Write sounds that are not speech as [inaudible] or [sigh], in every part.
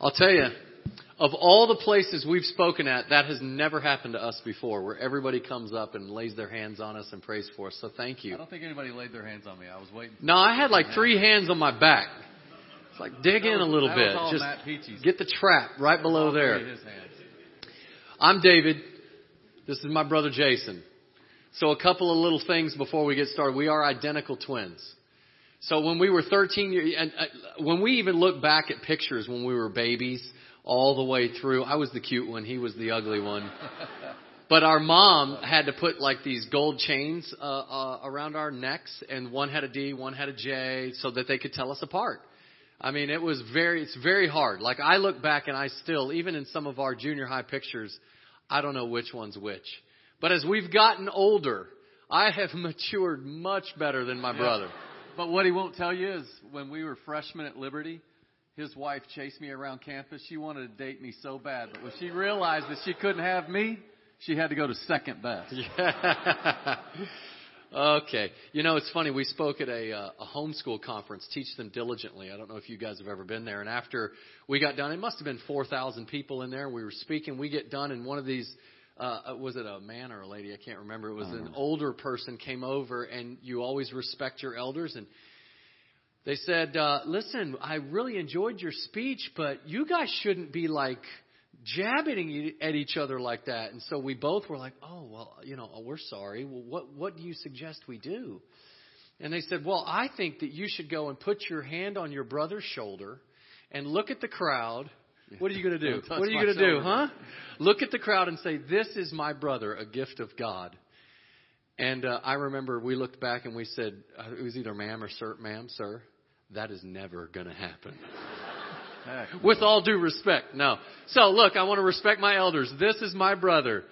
I'll tell you, of all the places we've spoken at, that has never happened to us before, where everybody comes up and lays their hands on us and prays for us. So thank you. I don't think anybody laid their hands on me. I was waiting. No, I had like three hands on my back. It's like dig That in a was- little bit. was Just get the trap right below there. I'm David. This is my brother Jason. So a couple of little things before we get started. We are identical twins. So when we were 13 years, and uh, when we even look back at pictures when we were babies, all the way through, I was the cute one, he was the ugly one. [laughs] But our mom had to put like these gold chains uh, uh, around our necks, and one had a D, one had a J, so that they could tell us apart. I mean, it was very, it's very hard. Like I look back and I still, even in some of our junior high pictures, I don't know which one's which. But as we've gotten older, I have [laughs] matured much better than my brother. But what he won't tell you is when we were freshmen at Liberty, his wife chased me around campus. She wanted to date me so bad, but when she realized that she couldn't have me, she had to go to second best. Yeah. [laughs] okay. You know, it's funny. We spoke at a, uh, a homeschool conference, Teach Them Diligently. I don't know if you guys have ever been there. And after we got done, it must have been 4,000 people in there. We were speaking. We get done, and one of these, uh, was it a man or a lady? I can't remember. It was an older person came over, and you always respect your elders. And they said, uh, listen, I really enjoyed your speech, but you guys shouldn't be like jabbing at each other like that. And so we both were like, oh, well, you know, oh, we're sorry. Well, what, what do you suggest we do? And they said, well, I think that you should go and put your hand on your brother's shoulder and look at the crowd. What are you going to do? [laughs] What are you going to do, huh? Look at the crowd and say, this is my brother, a gift of God. And uh, I remember we looked back and we said, uh, it was either ma'am or sir, ma'am, sir, that is never going to happen. [laughs] Heck, With all due respect, no. So look, I want to respect my elders. This is my brother,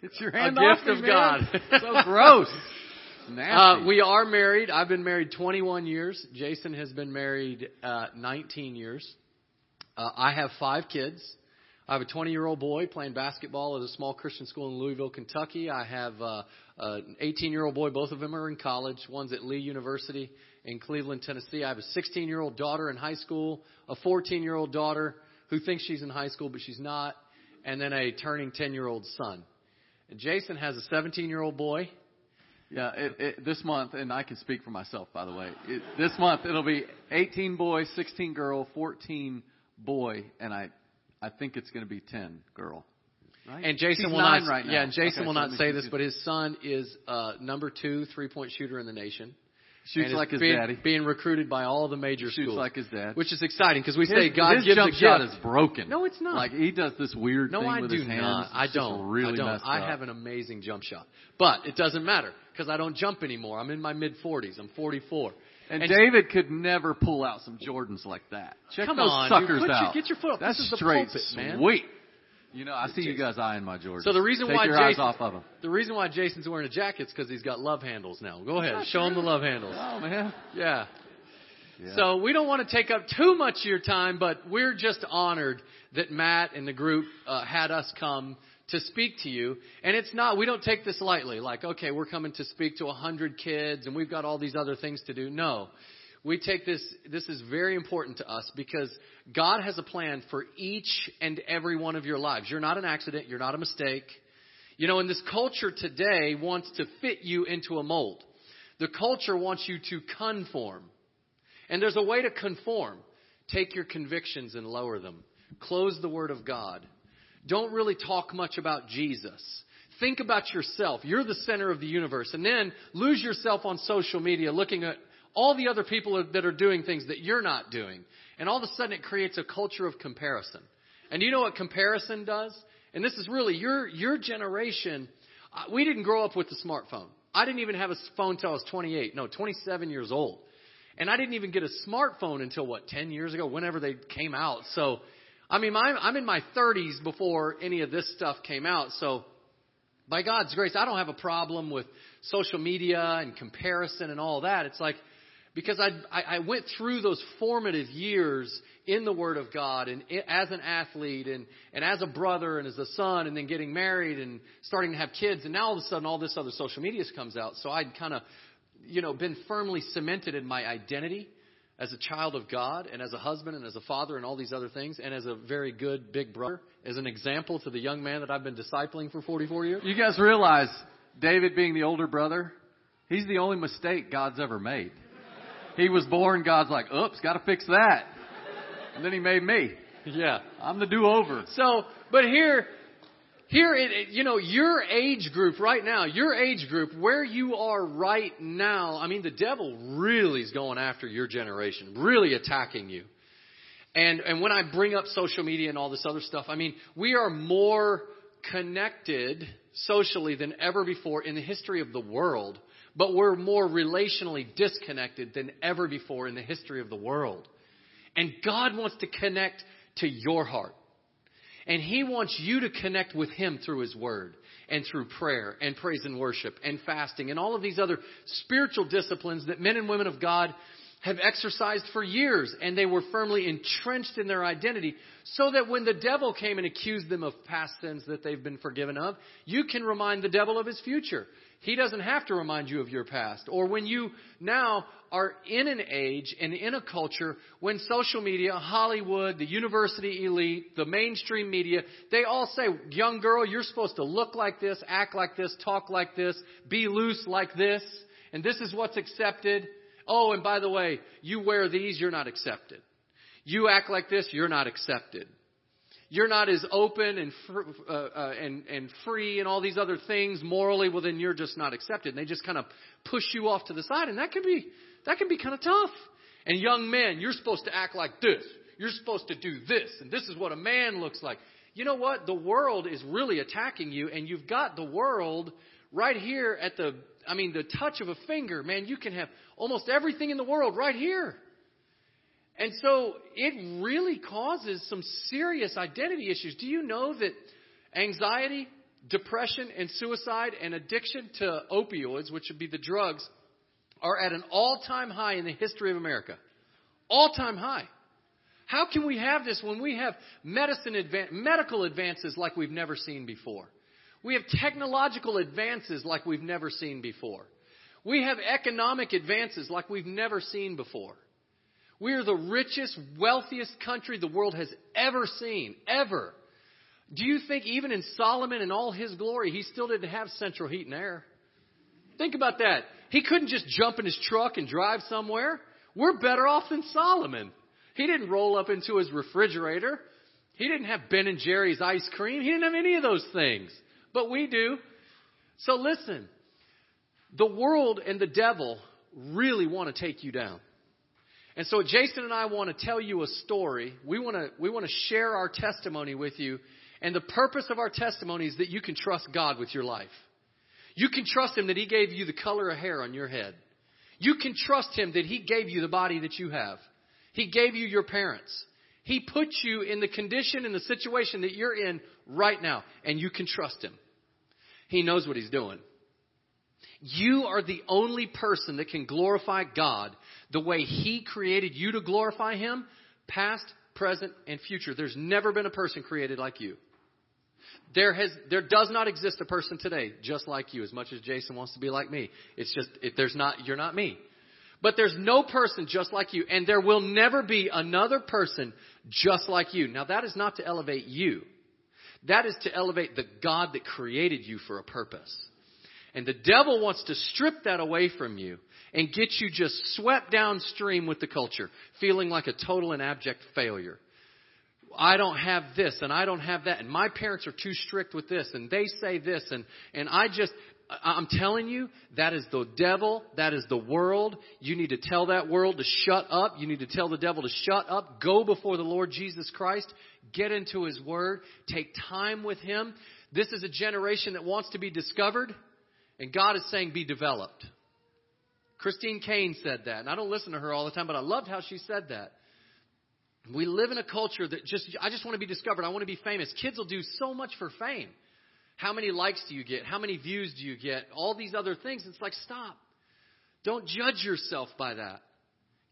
Get your a off gift me, of man. God. [laughs] so gross. Uh, we are married. I've been married 21 years. Jason has been married uh, 19 years. Uh, I have five kids. I have a 20 year old boy playing basketball at a small Christian school in Louisville, Kentucky. I have uh, an 18 year old boy. Both of them are in college. One's at Lee University in Cleveland, Tennessee. I have a 16 year old daughter in high school, a 14 year old daughter who thinks she's in high school, but she's not, and then a turning 10 year old son. And Jason has a 17 year old boy. Yeah, it, it, this month, and I can speak for myself, by the way. It, this month it'll be 18 boys, 16 girl, 14 boy, and I, I think it's going to be 10 girl. Right? And Jason She's will not. right. Yeah, and Jason Okay, will so not say this, but his son is uh, number two three point shooter in the nation. shoots like his being, daddy. being recruited by all the major Shoots schools, Shoots like his dad. which is exciting because we his, say God his gives jump a shot gift. is broken. No, it's not. Like he does this weird no, thing I with do his hands. not. I don't. Really I don't. I up. have an amazing jump shot, but it doesn't matter because I don't jump anymore. I'm in my mid 40s. I'm 44. And, David could never pull out some Jordans like that. Check Come those on, dude. suckers your- out. get your foot up. That's This is the straight pulpit, man. sweet. You know, I see you guys eyeing my Jordans. So the reason Take why Jason, of the reason why Jason's wearing a jacket is because he's got love handles now. Go ahead, show him the love handles. Oh man. Yeah. Yeah. So we don't want to take up too much of your time, but we're just honored that Matt and the group uh, had us come to speak to you. And it's not, we don't take this lightly. Like, okay, we're coming to speak to a hundred kids and we've got all these other things to do. No. We take this, this is very important to us because God has a plan for each and every one of your lives. You're not an accident. You're not a mistake. You know, and this culture today wants to fit you into a mold. The culture wants you to conform. And there's a way to conform. Take your convictions and lower them. Close the Word of God. Don't really talk much about Jesus. Think about yourself. You're the center of the universe. And then lose yourself on social media looking at all the other people that are doing things that you're not doing. And all of a sudden it creates a culture of comparison. And you know what comparison does? And this is really your, your generation. Uh, We didn't grow up with the smartphone. I didn't even have a phone until I was 28. No, 27 years old. And I didn't even get a smartphone until what, 10 years ago, whenever they came out. So, I mean, I'm, I'm in my 30s before any of this stuff came out. So, by God's grace, I don't have a problem with social media and comparison and all that. It's like, because I, I, I went through those formative years in the Word of God and as an athlete and, and as a brother and as a son and then getting married and starting to have kids. And now all of a sudden all this other social media comes out. So I'd kind of, you know, been firmly cemented in my identity as a child of God and as a husband and as a father and all these other things and as a very good big brother, as an example to the young man that I've been discipling for 44 years. You guys realize David being the older brother, he's the only mistake God's ever made. He was born, God's like, oops, gotta fix that. And then he made me. Yeah. I'm the do-over. So, but here, here, you know, your age group right now, your age group, where you are right now, I mean, the devil really is going after your generation, really attacking you. And, and when I bring up social media and all this other stuff, I mean, we are more connected socially than ever before in the history of the world, but we're more relationally disconnected than ever before in the history of the world. And God wants to connect to your heart. And He wants you to connect with Him through His Word and through prayer and praise and worship and fasting and all of these other spiritual disciplines that men and women of God have exercised for years and they were firmly entrenched in their identity so that when the devil came and accused them of past sins that they've been forgiven of, you can remind the devil of his future. He doesn't have to remind you of your past. Or when you now are in an age and in a culture when social media, Hollywood, the university elite, the mainstream media, they all say, young girl, you're supposed to look like this, act like this, talk like this, be loose like this, and this is what's accepted. Oh, and by the way, you wear these, you're not accepted. You act like this, you're not accepted. You're not as open and fr- uh, uh, and and free and all these other things morally. Well, then you're just not accepted. And they just kind of push you off to the side, and that can be that can be kind of tough. And young men, you're supposed to act like this. You're supposed to do this, and this is what a man looks like. You know what? The world is really attacking you, and you've got the world right here at the I mean, the touch of a finger, man, you can have almost everything in the world right here. And so it really causes some serious identity issues. Do you know that anxiety, depression, and suicide and addiction to opioids, which would be the drugs, are at an all time high in the history of America? All time high. How can we have this when we have medicine medical advances like we've never seen before? We have technological advances like we've never seen before. We have economic advances like we've never seen before. We are the richest, wealthiest country the world has ever seen, ever. Do you think even in Solomon in all his glory, he still didn't have central heat and air? Think about that. He couldn't just jump in his truck and drive somewhere. We're better off than Solomon. He didn't roll up into his refrigerator. He didn't have Ben and Jerry's ice cream. He didn't have any of those things. But we do. So listen, the world and the devil really want to take you down. And so Jason and I want to tell you a story. We want to we want to share our testimony with you. And the purpose of our testimony is that you can trust God with your life. You can trust him that he gave you the color of hair on your head. You can trust him that he gave you the body that you have. He gave you your parents. He put you in the condition and the situation that you're in right now, and you can trust him. He knows what he's doing. You are the only person that can glorify God the way He created you to glorify Him, past, present, and future. There's never been a person created like you. There has, there does not exist a person today just like you. As much as Jason wants to be like me, it's just it, there's not. You're not me. But there's no person just like you, and there will never be another person just like you. Now that is not to elevate you. That is to elevate the God that created you for a purpose. And the devil wants to strip that away from you and get you just swept downstream with the culture, feeling like a total and abject failure. I don't have this and I don't have that and my parents are too strict with this and they say this and, and I just, I'm telling you, that is the devil. That is the world. You need to tell that world to shut up. You need to tell the devil to shut up. Go before the Lord Jesus Christ. Get into His Word. Take time with Him. This is a generation that wants to be discovered. And God is saying, be developed. Christine Caine said that. And I don't listen to her all the time, but I loved how she said that. We live in a culture that just, I just want to be discovered. I want to be famous. Kids will do so much for fame. How many likes do you get? How many views do you get? All these other things. It's like, stop. Don't judge yourself by that.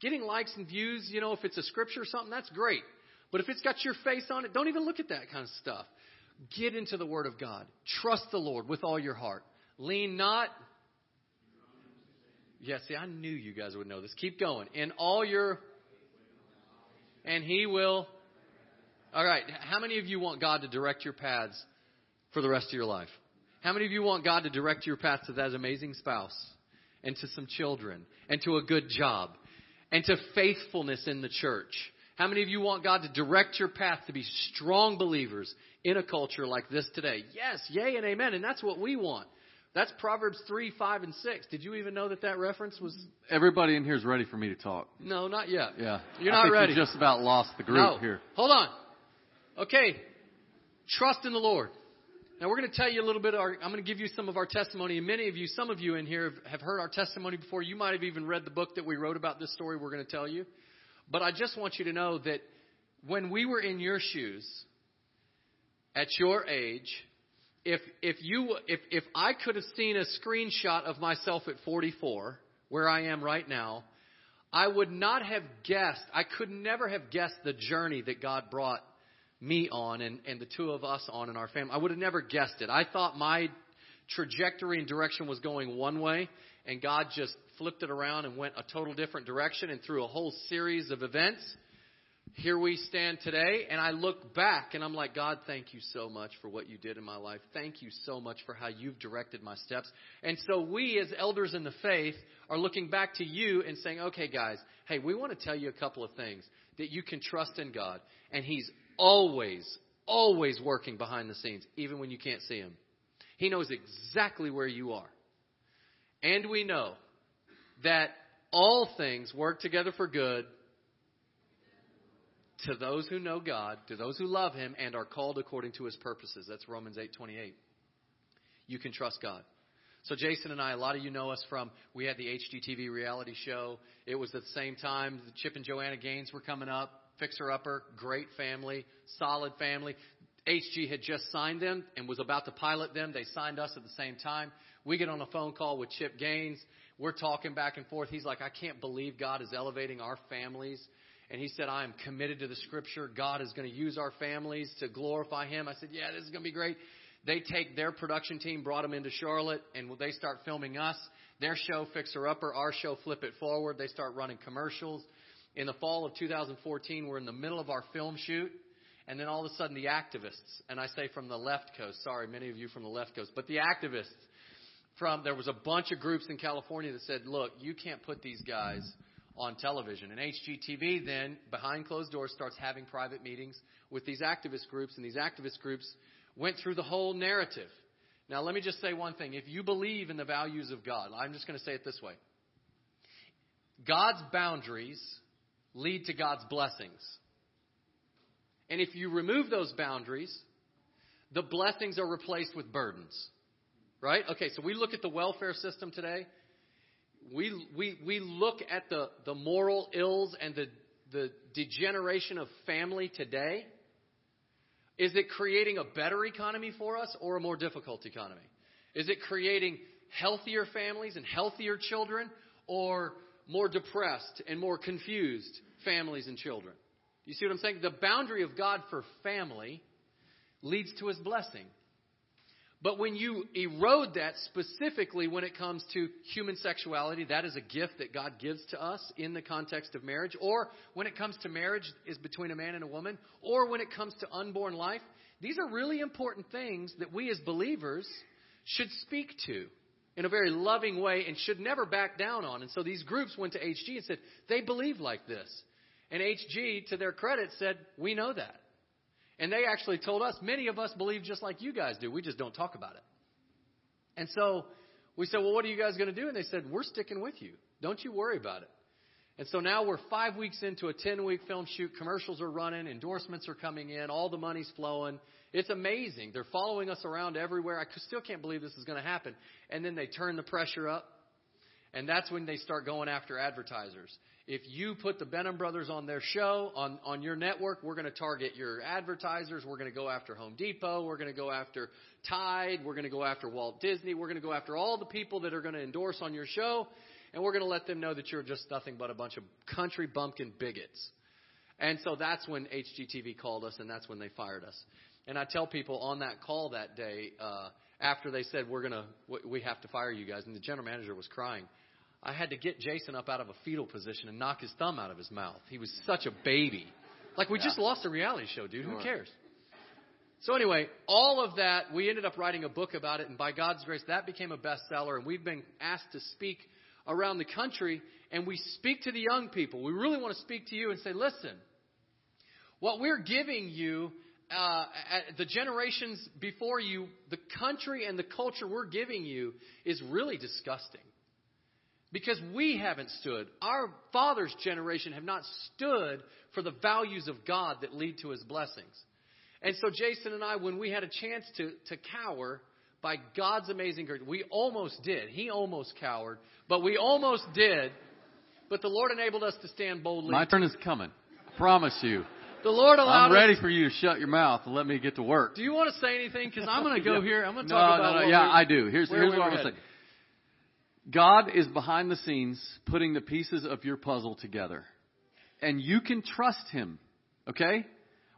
Getting likes and views, you know, if it's a scripture or something, that's great. But if it's got your face on it, don't even look at that kind of stuff. Get into the Word of God. Trust the Lord with all your heart. Lean not. Yeah, see, I knew you guys would know this. Keep going. In all your And He will. All right. How many of you want God to direct your paths for the rest of your life? How many of you want God to direct your path to that amazing spouse and to some children and to a good job and to faithfulness in the church? How many of you want God to direct your path to be strong believers in a culture like this today? Yes, yay and amen. And that's what we want. That's Proverbs 3, 5, and 6. Did you even know that that reference was? Everybody in here is ready for me to talk. No, not yet. Yeah. You're not ready. We just about lost the group no. here. Hold on. Okay. Trust in the Lord. Now we're going to tell you a little bit. Of our, I'm going to give you some of our testimony, and many of you, some of you in here have, have heard our testimony before. You might have even read the book that we wrote about this story. We're going to tell you, but I just want you to know that when we were in your shoes, at your age, if if you if if I could have seen a screenshot of myself at 44, where I am right now, I would not have guessed. I could never have guessed the journey that God brought me on and, and the two of us on in our family. I would have never guessed it. I thought my trajectory and direction was going one way, and God just flipped it around and went a total different direction. And through a whole series of events, here we stand today. And I look back and I'm like, God, thank you so much for what you did in my life. Thank you so much for how you've directed my steps. And so we, as elders in the faith, are looking back to you and saying, okay, guys, hey, we want to tell you a couple of things that you can trust in God. And He's always, always working behind the scenes, even when you can't see Him. He knows exactly where you are. And we know that all things work together for good to those who know God, to those who love him and are called according to his purposes. That's Romans 8:28. You can trust God. So Jason and I, a lot of you know us from we had the HGTV reality show. It was at the same time Chip and Joanna Gaines were coming up. Fixer Upper, great family, solid family. HG had just signed them and was about to pilot them. They signed us at the same time. We get on a phone call with Chip Gaines. We're talking back and forth. He's like, I can't believe God is elevating our families. And he said, I am committed to the scripture. God is going to use our families to glorify him. I said, Yeah, this is going to be great. They take their production team, brought them into Charlotte, and they start filming us. Their show, Fixer Upper, our show, Flip It Forward. They start running commercials. In the fall of 2014, we're in the middle of our film shoot. And then all of a sudden, the activists, and I say from the left coast, sorry, many of you from the left coast, but the activists from, there was a bunch of groups in California that said, look, you can't put these guys on television. And HGTV then, behind closed doors, starts having private meetings with these activist groups, and these activist groups went through the whole narrative. Now, let me just say one thing. If you believe in the values of God, I'm just going to say it this way God's boundaries lead to God's blessings. And if you remove those boundaries, the blessings are replaced with burdens. Right? Okay, so we look at the welfare system today. We, we, we look at the, the moral ills and the, the degeneration of family today. Is it creating a better economy for us or a more difficult economy? Is it creating healthier families and healthier children or more depressed and more confused families and children? You see what I'm saying? The boundary of God for family leads to his blessing. But when you erode that specifically when it comes to human sexuality, that is a gift that God gives to us in the context of marriage. Or when it comes to marriage is between a man and a woman. Or when it comes to unborn life. These are really important things that we as believers should speak to in a very loving way and should never back down on. And so these groups went to HG and said, they believe like this. And HG, to their credit, said, we know that. And they actually told us, many of us believe just like you guys do. We just don't talk about it. And so we said, well, what are you guys going to do? And they said, we're sticking with you. Don't you worry about it. And so now we're five weeks into a 10 week film shoot. Commercials are running, endorsements are coming in, all the money's flowing. It's amazing. They're following us around everywhere. I still can't believe this is going to happen. And then they turn the pressure up. And that's when they start going after advertisers. If you put the Benham Brothers on their show, on, on your network, we're going to target your advertisers. We're going to go after Home Depot. We're going to go after Tide. We're going to go after Walt Disney. We're going to go after all the people that are going to endorse on your show. And we're going to let them know that you're just nothing but a bunch of country bumpkin bigots. And so that's when HGTV called us, and that's when they fired us. And I tell people on that call that day, uh, after they said we're gonna, we have to fire you guys, and the general manager was crying. I had to get Jason up out of a fetal position and knock his thumb out of his mouth. He was such a baby. Like we Yeah. just lost a reality show, dude. Who cares? So anyway, all of that, we ended up writing a book about it, and by God's grace, that became a bestseller. And we've been asked to speak around the country, and we speak to the young people. We really want to speak to you and say, listen, what we're giving you, uh, the generations before you, the country and the culture we're giving you is really disgusting. Because we haven't stood. Our father's generation have not stood for the values of God that lead to his blessings. And so Jason and I, when we had a chance to, to cower, by God's amazing grace, we almost did. He almost cowered, but we almost did. But the Lord enabled us to stand boldly. My turn is coming. I promise you. the Lord allowed I'm ready us. for you to shut your mouth and let me get to work. Do you want to say anything? Because I'm going [laughs] to go Yeah. here. I'm going to no, talk about. no, no. Yeah, we- I do. Here's here's we what I'm gonna say. God is behind the scenes putting the pieces of your puzzle together. And you can trust him. Okay?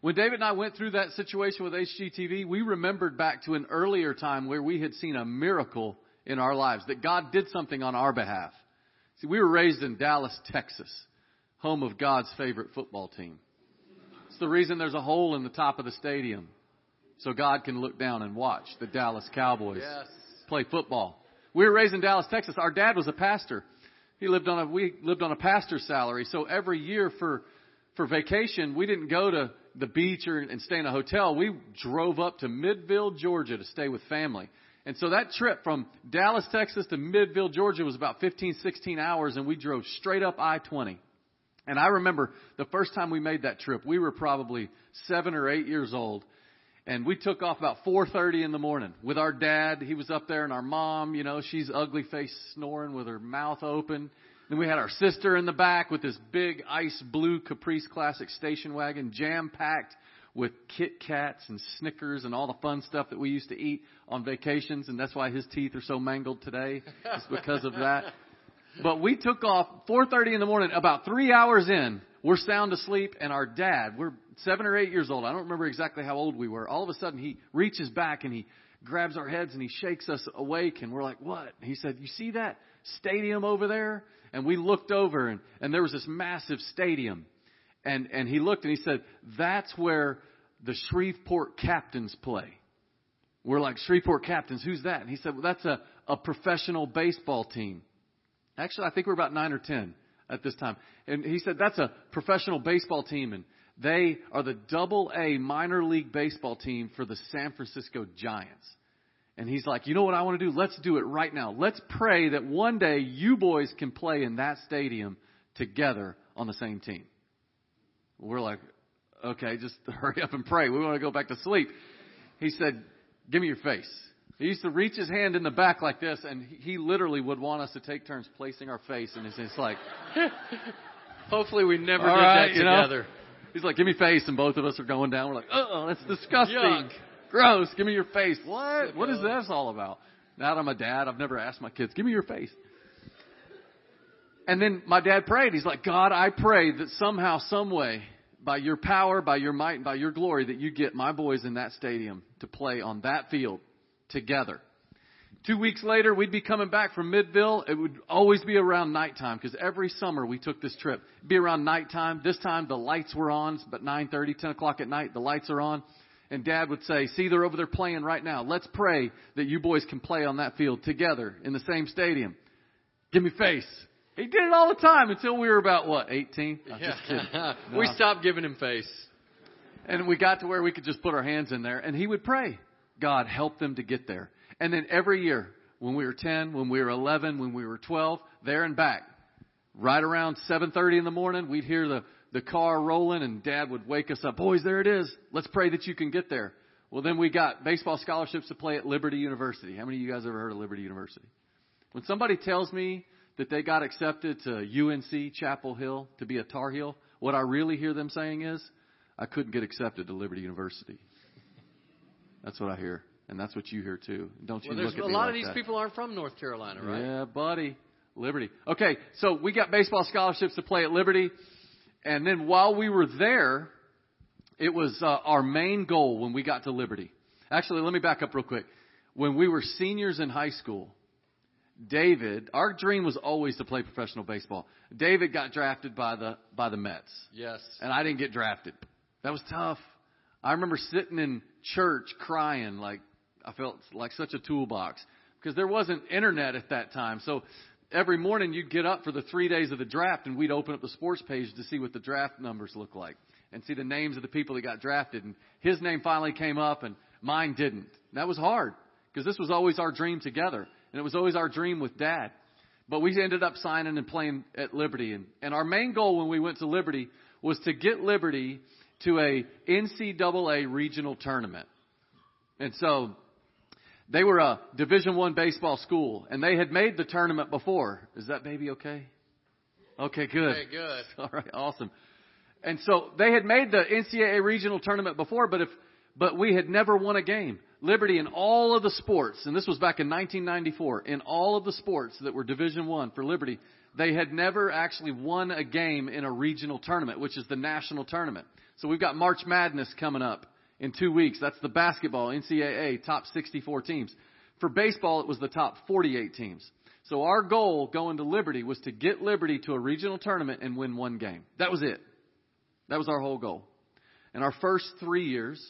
When David and I went through that situation with HGTV, we remembered back to an earlier time where we had seen a miracle in our lives, that God did something on our behalf. See, we were raised in Dallas, Texas, home of God's favorite football team. It's the reason there's a hole in the top of the stadium so God can look down and watch the Dallas Cowboys Yes. play football. We were raised in Dallas, Texas. Our dad was a pastor. He lived on a we lived on a pastor's salary. So every year for for vacation, we didn't go to the beach or and stay in a hotel. We drove up to Midville, Georgia to stay with family. And so that trip from Dallas, Texas to Midville, Georgia was about 15, 16 hours and we drove straight up I-20. And I remember the first time we made that trip, we were probably seven or eight years old. And we took off about 4:30 in the morning with our dad. He was up there, and our mom, you know, she's ugly face snoring with her mouth open. Then we had our sister in the back with this big ice blue Caprice Classic station wagon, jam packed with Kit Kats and Snickers and all the fun stuff that we used to eat on vacations. And that's why his teeth are so mangled today. It's because of that. [laughs] But we took off 4:30 in the morning. About three hours in, we're sound asleep, and our dad, we're seven or eight years old. I don't remember exactly how old we were. All of a sudden, he reaches back and he grabs our heads and he shakes us awake, and we're like, "What?" He said, "You see that stadium over there?" And we looked over, and and there was this massive stadium, and and he looked and he said, "That's where the Shreveport Captains play." We're like, Shreveport Captains, who's that? And he said, well, that's a, a professional baseball team. Actually, I think we're about nine or ten at this time. And he said that's a professional baseball team, and they are the double A minor league baseball team for the San Francisco Giants. And he's like, you know what I want to do? Let's do it right now. Let's pray that one day you boys can play in that stadium together on the same team. We're like, okay, just [laughs] hurry up and pray. We want to go back to sleep. He said, give me your face. He used to reach his hand in the back like this, and he literally would want us to take turns placing our face. And it's just like, [laughs] Hopefully, we never All did right, that you know. together. he's like, give me face, and both of us are going down. We're like, oh, that's disgusting, Yuck. gross. Give me your face. What? What is this all about? Now that I'm a dad, I've never asked my kids, give me your face. And then my dad prayed. He's like, God, I pray that somehow, some way, by your power, by your might, and by your glory, that you get my boys in that stadium to play on that field together. Two weeks later, we'd be coming back from Midville. It would always be around nighttime because every summer we took this trip. It'd be around nighttime. This time the lights were on, it's about 9.30, 10 o'clock at night. The lights are on. And dad would say, see, they're over there playing right now. Let's pray that you boys can play on that field together in the same stadium. Give me face. He did it all the time until we were about, what, 18? I'm just kidding. [laughs] we stopped giving him face. And we got to where we could just put our hands in there and he would pray, God, help them to get there. And then every year, when we were 10, when we were 11, when we were 12, there and back, right around 7.30 in the morning, we'd hear the, the car rolling and dad would wake us up. Boys, there it is. Let's pray that you can get there. Well, then we got baseball scholarships to play at Liberty University. How many of you guys ever heard of Liberty University? When somebody tells me that they got accepted to UNC Chapel Hill to be a Tar Heel, what I really hear them saying is, I couldn't get accepted to Liberty University. That's what I hear, and that's what you hear too. Don't you Well, there's look at a lot like of these that. people aren't from North Carolina, right? Yeah, buddy. Liberty. Okay, so we got baseball scholarships to play at Liberty. And then while we were there, it was uh, our main goal when we got to Liberty. Actually, let me back up real quick. When we were seniors in high school, David, our dream was always to play professional baseball. David got drafted by the by the Mets, Yes. and I didn't get drafted. That was tough. I remember sitting in church crying like I felt like such a toolbox because there wasn't internet at that time. So every morning you'd get up for the three days of the draft and we'd open up the sports page to see what the draft numbers look like and see the names of the people that got drafted. And his name finally came up and mine didn't. And that was hard because this was always our dream together and it was always our dream with dad. But we ended up signing and playing at Liberty. And, and our main goal when we went to Liberty was to get Liberty to a NCAA regional tournament. And so they were a Division One baseball school, and they had made the tournament before. Is that baby okay? Okay, good. Okay, good. [laughs] All right, awesome. And so they had made the NCAA regional tournament before, but if but we had never won a game. Liberty in all of the sports, and this was back in 1994, in all of the sports that were Division One for Liberty, they had never actually won a game in a regional tournament, which is the national tournament. So we've got March Madness coming up in two weeks. That's the basketball NCAA top 64 teams. For baseball, it was the top 48 teams. So our goal going to Liberty was to get Liberty to a regional tournament and win one game. That was it. That was our whole goal. In our first three years,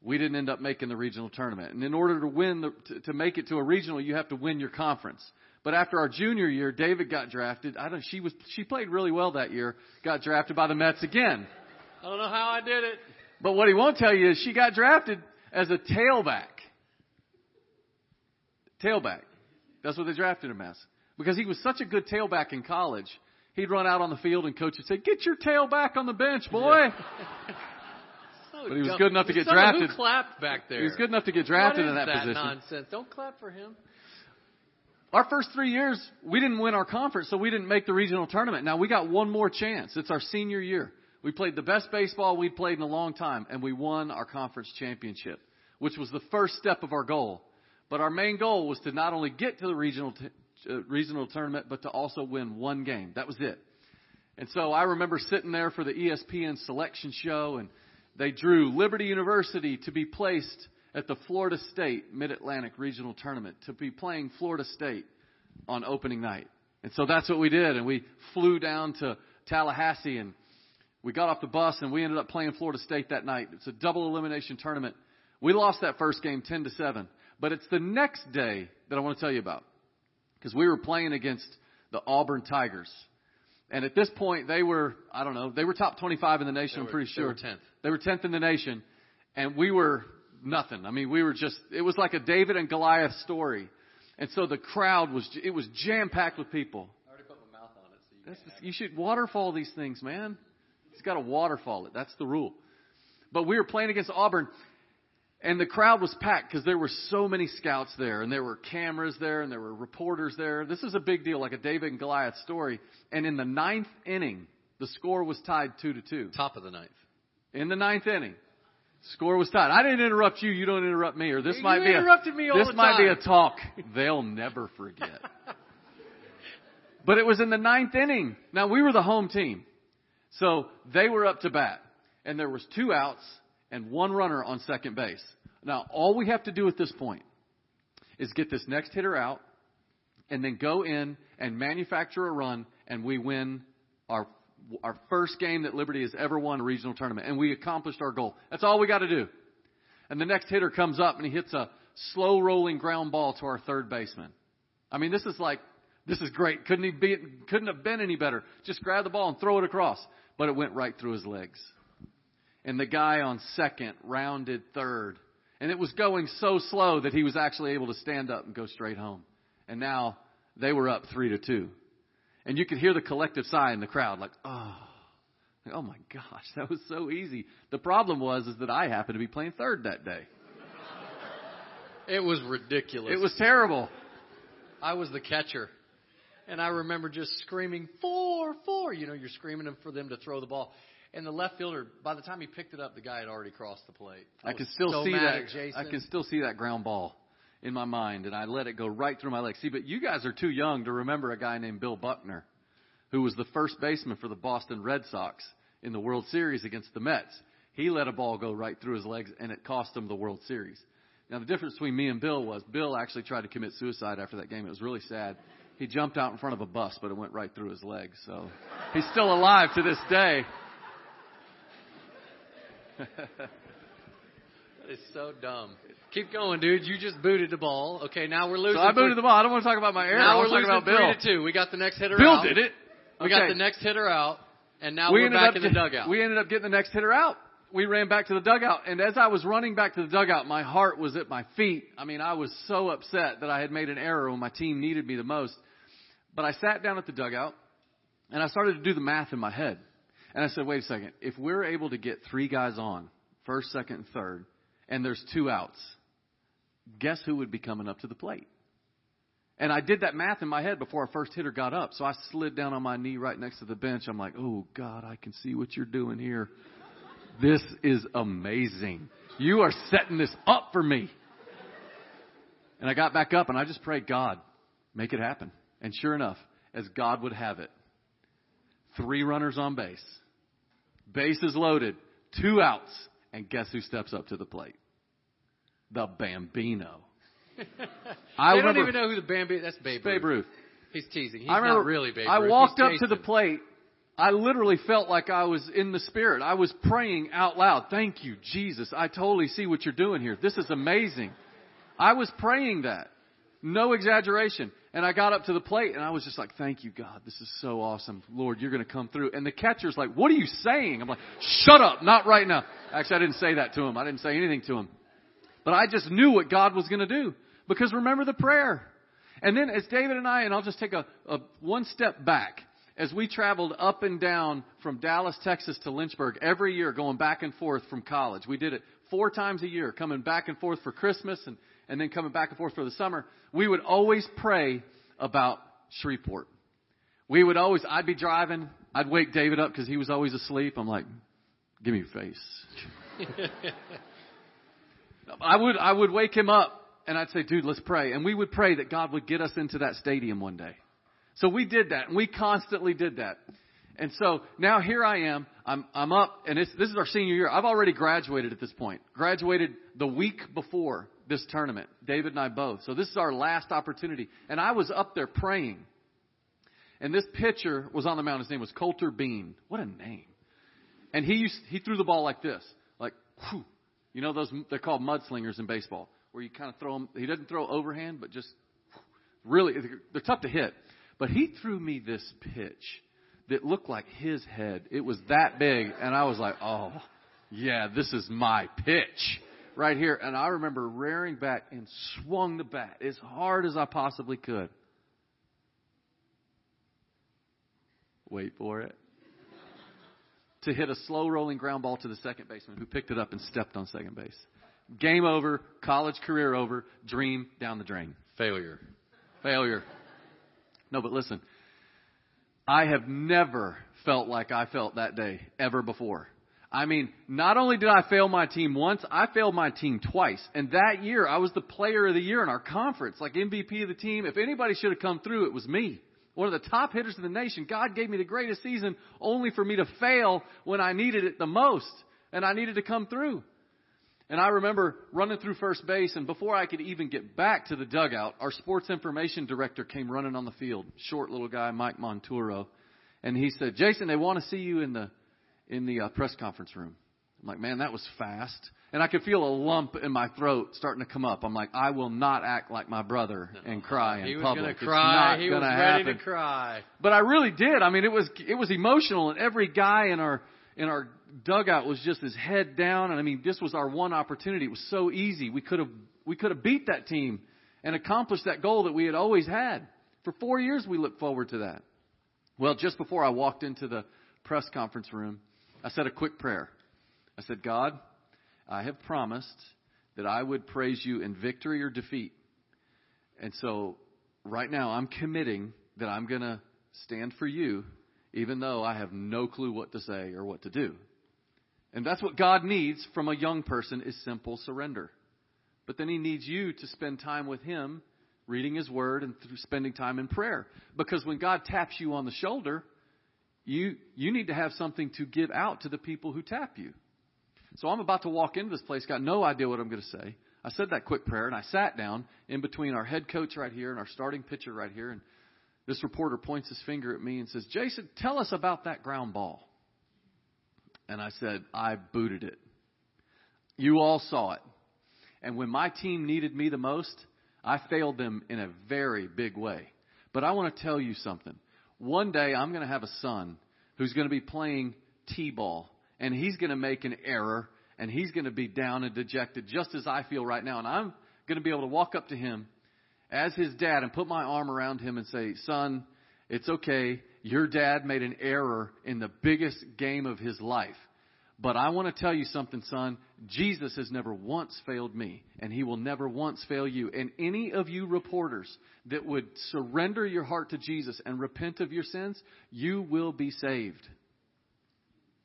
we didn't end up making the regional tournament. And in order to win the, to, to make it to a regional, you have to win your conference. But after our junior year, David got drafted. I don't. She was. She played really well that year. Got drafted by the Mets again. I don't know how I did it. But what he won't tell you is she got drafted as a tailback. Tailback. That's what they drafted him as. Because he was such a good tailback in college. He'd run out on the field and coach would say, "Get your tail back on the bench, boy." [laughs] So But he was dumb. good enough to get drafted. Who clapped back there? He was good enough to get drafted in is that, position. nonsense. Don't clap for him. Our first three years, we didn't win our conference, so we didn't make the regional tournament. Now we got one more chance. It's our senior year. We played the best baseball we'd played in a long time, and we won our conference championship, which was the first step of our goal. But our main goal was to not only get to the regional t- uh, regional tournament, but to also win one game. That was it. And so I remember sitting there for the ESPN selection show, and they drew Liberty University to be placed at the Florida State Mid Atlantic Regional Tournament, to be playing Florida State on opening night. And so that's what we did, and we flew down to Tallahassee, and we got off the bus, and we ended up playing Florida State that night. It's a double elimination tournament. We lost that first game 10 to 7, but it's the next day that I want to tell you about because we were playing against the Auburn Tigers. And at this point, they were, I don't know, they were top 25 in the nation, They I'm were- pretty they sure. were 10th. They were 10th in the nation. And we were nothing. I mean, we were just, it was like a David and Goliath story. And so the crowd was, it was jam packed with people. I already put my mouth on it, so you That's the, you should waterfall these things, man. It's got to waterfall it. That's the rule. But we were playing against Auburn, and the crowd was packed because there were so many scouts there, and there were cameras there, and there were reporters there. This is a big deal, like a David and Goliath story. And in the ninth inning, the score was tied two to two. Top of the ninth. In the ninth inning, score was tied. I didn't interrupt you. You don't interrupt me. Or this You might be interrupted a, me all this might be a talk they'll never forget. [laughs] but it was in the ninth inning. Now we were the home team, so they were up to bat, and there was two outs and one runner on second base. Now all we have to do at this point is get this next hitter out, and then go in and manufacture a run, and we win our our first game that Liberty has ever won a regional tournament, and we accomplished our goal. That's all we got to do. And the next hitter comes up and he hits a slow rolling ground ball to our third baseman. I mean, this is like this is great. Couldn't he be? Couldn't have been any better. Just grab the ball and throw it across, but it went right through his legs. And the guy on second rounded third, and it was going so slow that he was actually able to stand up and go straight home. And now they were up three to two. And you could hear the collective sigh in the crowd, like, oh, like, oh my gosh, that was so easy. The problem was is that I happened to be playing third that day. It was ridiculous. It was terrible. I was the catcher. And I remember just screaming, four, four. You know, you're screaming them for them to throw the ball. And the left fielder, by the time he picked it up, the guy had already crossed the plate. I was can still so see that. Jason. I can still see that ground ball in my mind, and I let it go right through my legs. See, but you guys are too young to remember a guy named Bill Buckner, who was the first baseman for the Boston Red Sox in the World Series against the Mets. He let a ball go right through his legs, and it cost him the World Series. Now, the difference between me and Bill was Bill actually tried to commit suicide after that game. It was really sad. He jumped out in front of a bus, but it went right through his legs. So he's still alive to this day. [laughs] it's so dumb. Keep going, dude. You just booted the ball. Okay, now we're losing. So I booted three- the ball. I don't want to talk about my error. Now we're want to talk losing about Bill. three to two. We got the next hitter Bill out. Bill did it. We got the next hitter out, and now we we're back in the dugout. We ended up getting the next hitter out. We ran back to the dugout, and as I was running back to the dugout, my heart was at my feet. I mean, I was so upset that I had made an error when my team needed me the most. But I sat down at the dugout, and I started to do the math in my head. And I said, wait a second. If we're able to get three guys on, first, second, and third, and there's two outs, guess who would be coming up to the plate? And I did that math in my head before our first hitter got up. So I slid down on my knee right next to the bench. I'm like, oh, God, I can see what you're doing here. This is amazing. You are setting this up for me. And I got back up and I just prayed, God, make it happen. And sure enough, as God would have it, three runners on base, bases loaded, two outs, and guess who steps up to the plate? The Bambino. [laughs] I they don't even know who the Bambi. That's Babe, Ruth. Babe Ruth. Ruth. He's teasing. He's I remember not really Babe I walked He's up to the plate. I literally felt like I was in the spirit. I was praying out loud. Thank you, Jesus. I totally see what you're doing here. This is amazing. I was praying that. No exaggeration. And I got up to the plate and I was just like, thank you, God. This is so awesome. Lord, you're going to come through. And the catcher's like, what are you saying? I'm like, shut up. Not right now. Actually, I didn't say that to him. I didn't say anything to him. But I just knew what God was going to do. Because remember the prayer. And then as David and I, and I'll just take a, a one step back, as we traveled up and down from Dallas, Texas to Lynchburg every year, going back and forth from college. We did it four times a year, coming back and forth for Christmas and, and then coming back and forth for the summer. We would always pray about Shreveport. We would always, I'd be driving, I'd wake David up because he was always asleep. I'm like, give me your face. [laughs] I would, I would wake him up and I'd say, dude, let's pray. And we would pray that God would get us into that stadium one day. So we did that and we constantly did that. And so now here I am. I'm, I'm up and it's, this is our senior year. I've already graduated at this point. Graduated the week before this tournament. David and I both. So this is our last opportunity. And I was up there praying. And this pitcher was on the mound. His name was Coulter Bean. What a name. And he used, he threw the ball like this. Like, whew. You know those, they're called mudslingers in baseball. Where you kind of throw them, he doesn't throw overhand, but just really, they're tough to hit. But he threw me this pitch that looked like his head. It was that big, and I was like, oh, yeah, this is my pitch right here. And I remember rearing back and swung the bat as hard as I possibly could. Wait for it. [laughs] To hit a slow rolling ground ball to the second baseman who picked it up and stepped on second base. Game over, college career over, dream down the drain. Failure. Failure. No, but listen. I have never felt like I felt that day ever before. I mean, not only did I fail my team once, I failed my team twice. And that year, I was the player of the year in our conference, like MVP of the team. If anybody should have come through, it was me. One of the top hitters in the nation. God gave me the greatest season only for me to fail when I needed it the most. And I needed to come through. And I remember running through first base, and before I could even get back to the dugout, our sports information director came running on the field. Short little guy, Mike Monturo, and he said, "Jason, they want to see you in the in the uh, press conference room." I'm like, "Man, that was fast." And I could feel a lump in my throat starting to come up. I'm like, "I will not act like my brother [laughs] and cry in He was public. gonna It's cry. not He was gonna ready happen." to cry. But I really did. I mean, it was it was emotional, and every guy in our in our dugout was just his head down. And I mean, this was our one opportunity. It was so easy. We could have we could have beat that team and accomplished that goal that we had always had. For four years, we looked forward to that. Well, just before I walked into the press conference room, I said a quick prayer. I said, God, I have promised that I would praise you in victory or defeat. And so right now I'm committing that I'm going to stand for you even though I have no clue what to say or what to do. And that's what God needs from a young person is simple surrender. But then he needs you to spend time with him, reading his word and spending time in prayer. Because when God taps you on the shoulder, you you need to have something to give out to the people who tap you. So I'm about to walk into this place, got no idea what I'm going to say. I said that quick prayer and I sat down in between our head coach right here and our starting pitcher right here and this reporter points his finger at me and says, Jason, tell us about that ground ball. And I said, I booted it. You all saw it. And when my team needed me the most, I failed them in a very big way. But I want to tell you something. One day I'm going to have a son who's going to be playing T-ball and he's going to make an error and he's going to be down and dejected just as I feel right now. And I'm going to be able to walk up to him as his dad and put my arm around him and say, son, it's okay. Your dad made an error in the biggest game of his life. But I want to tell you something, son. Jesus has never once failed me, and he will never once fail you. And any of you reporters that would surrender your heart to Jesus and repent of your sins, you will be saved.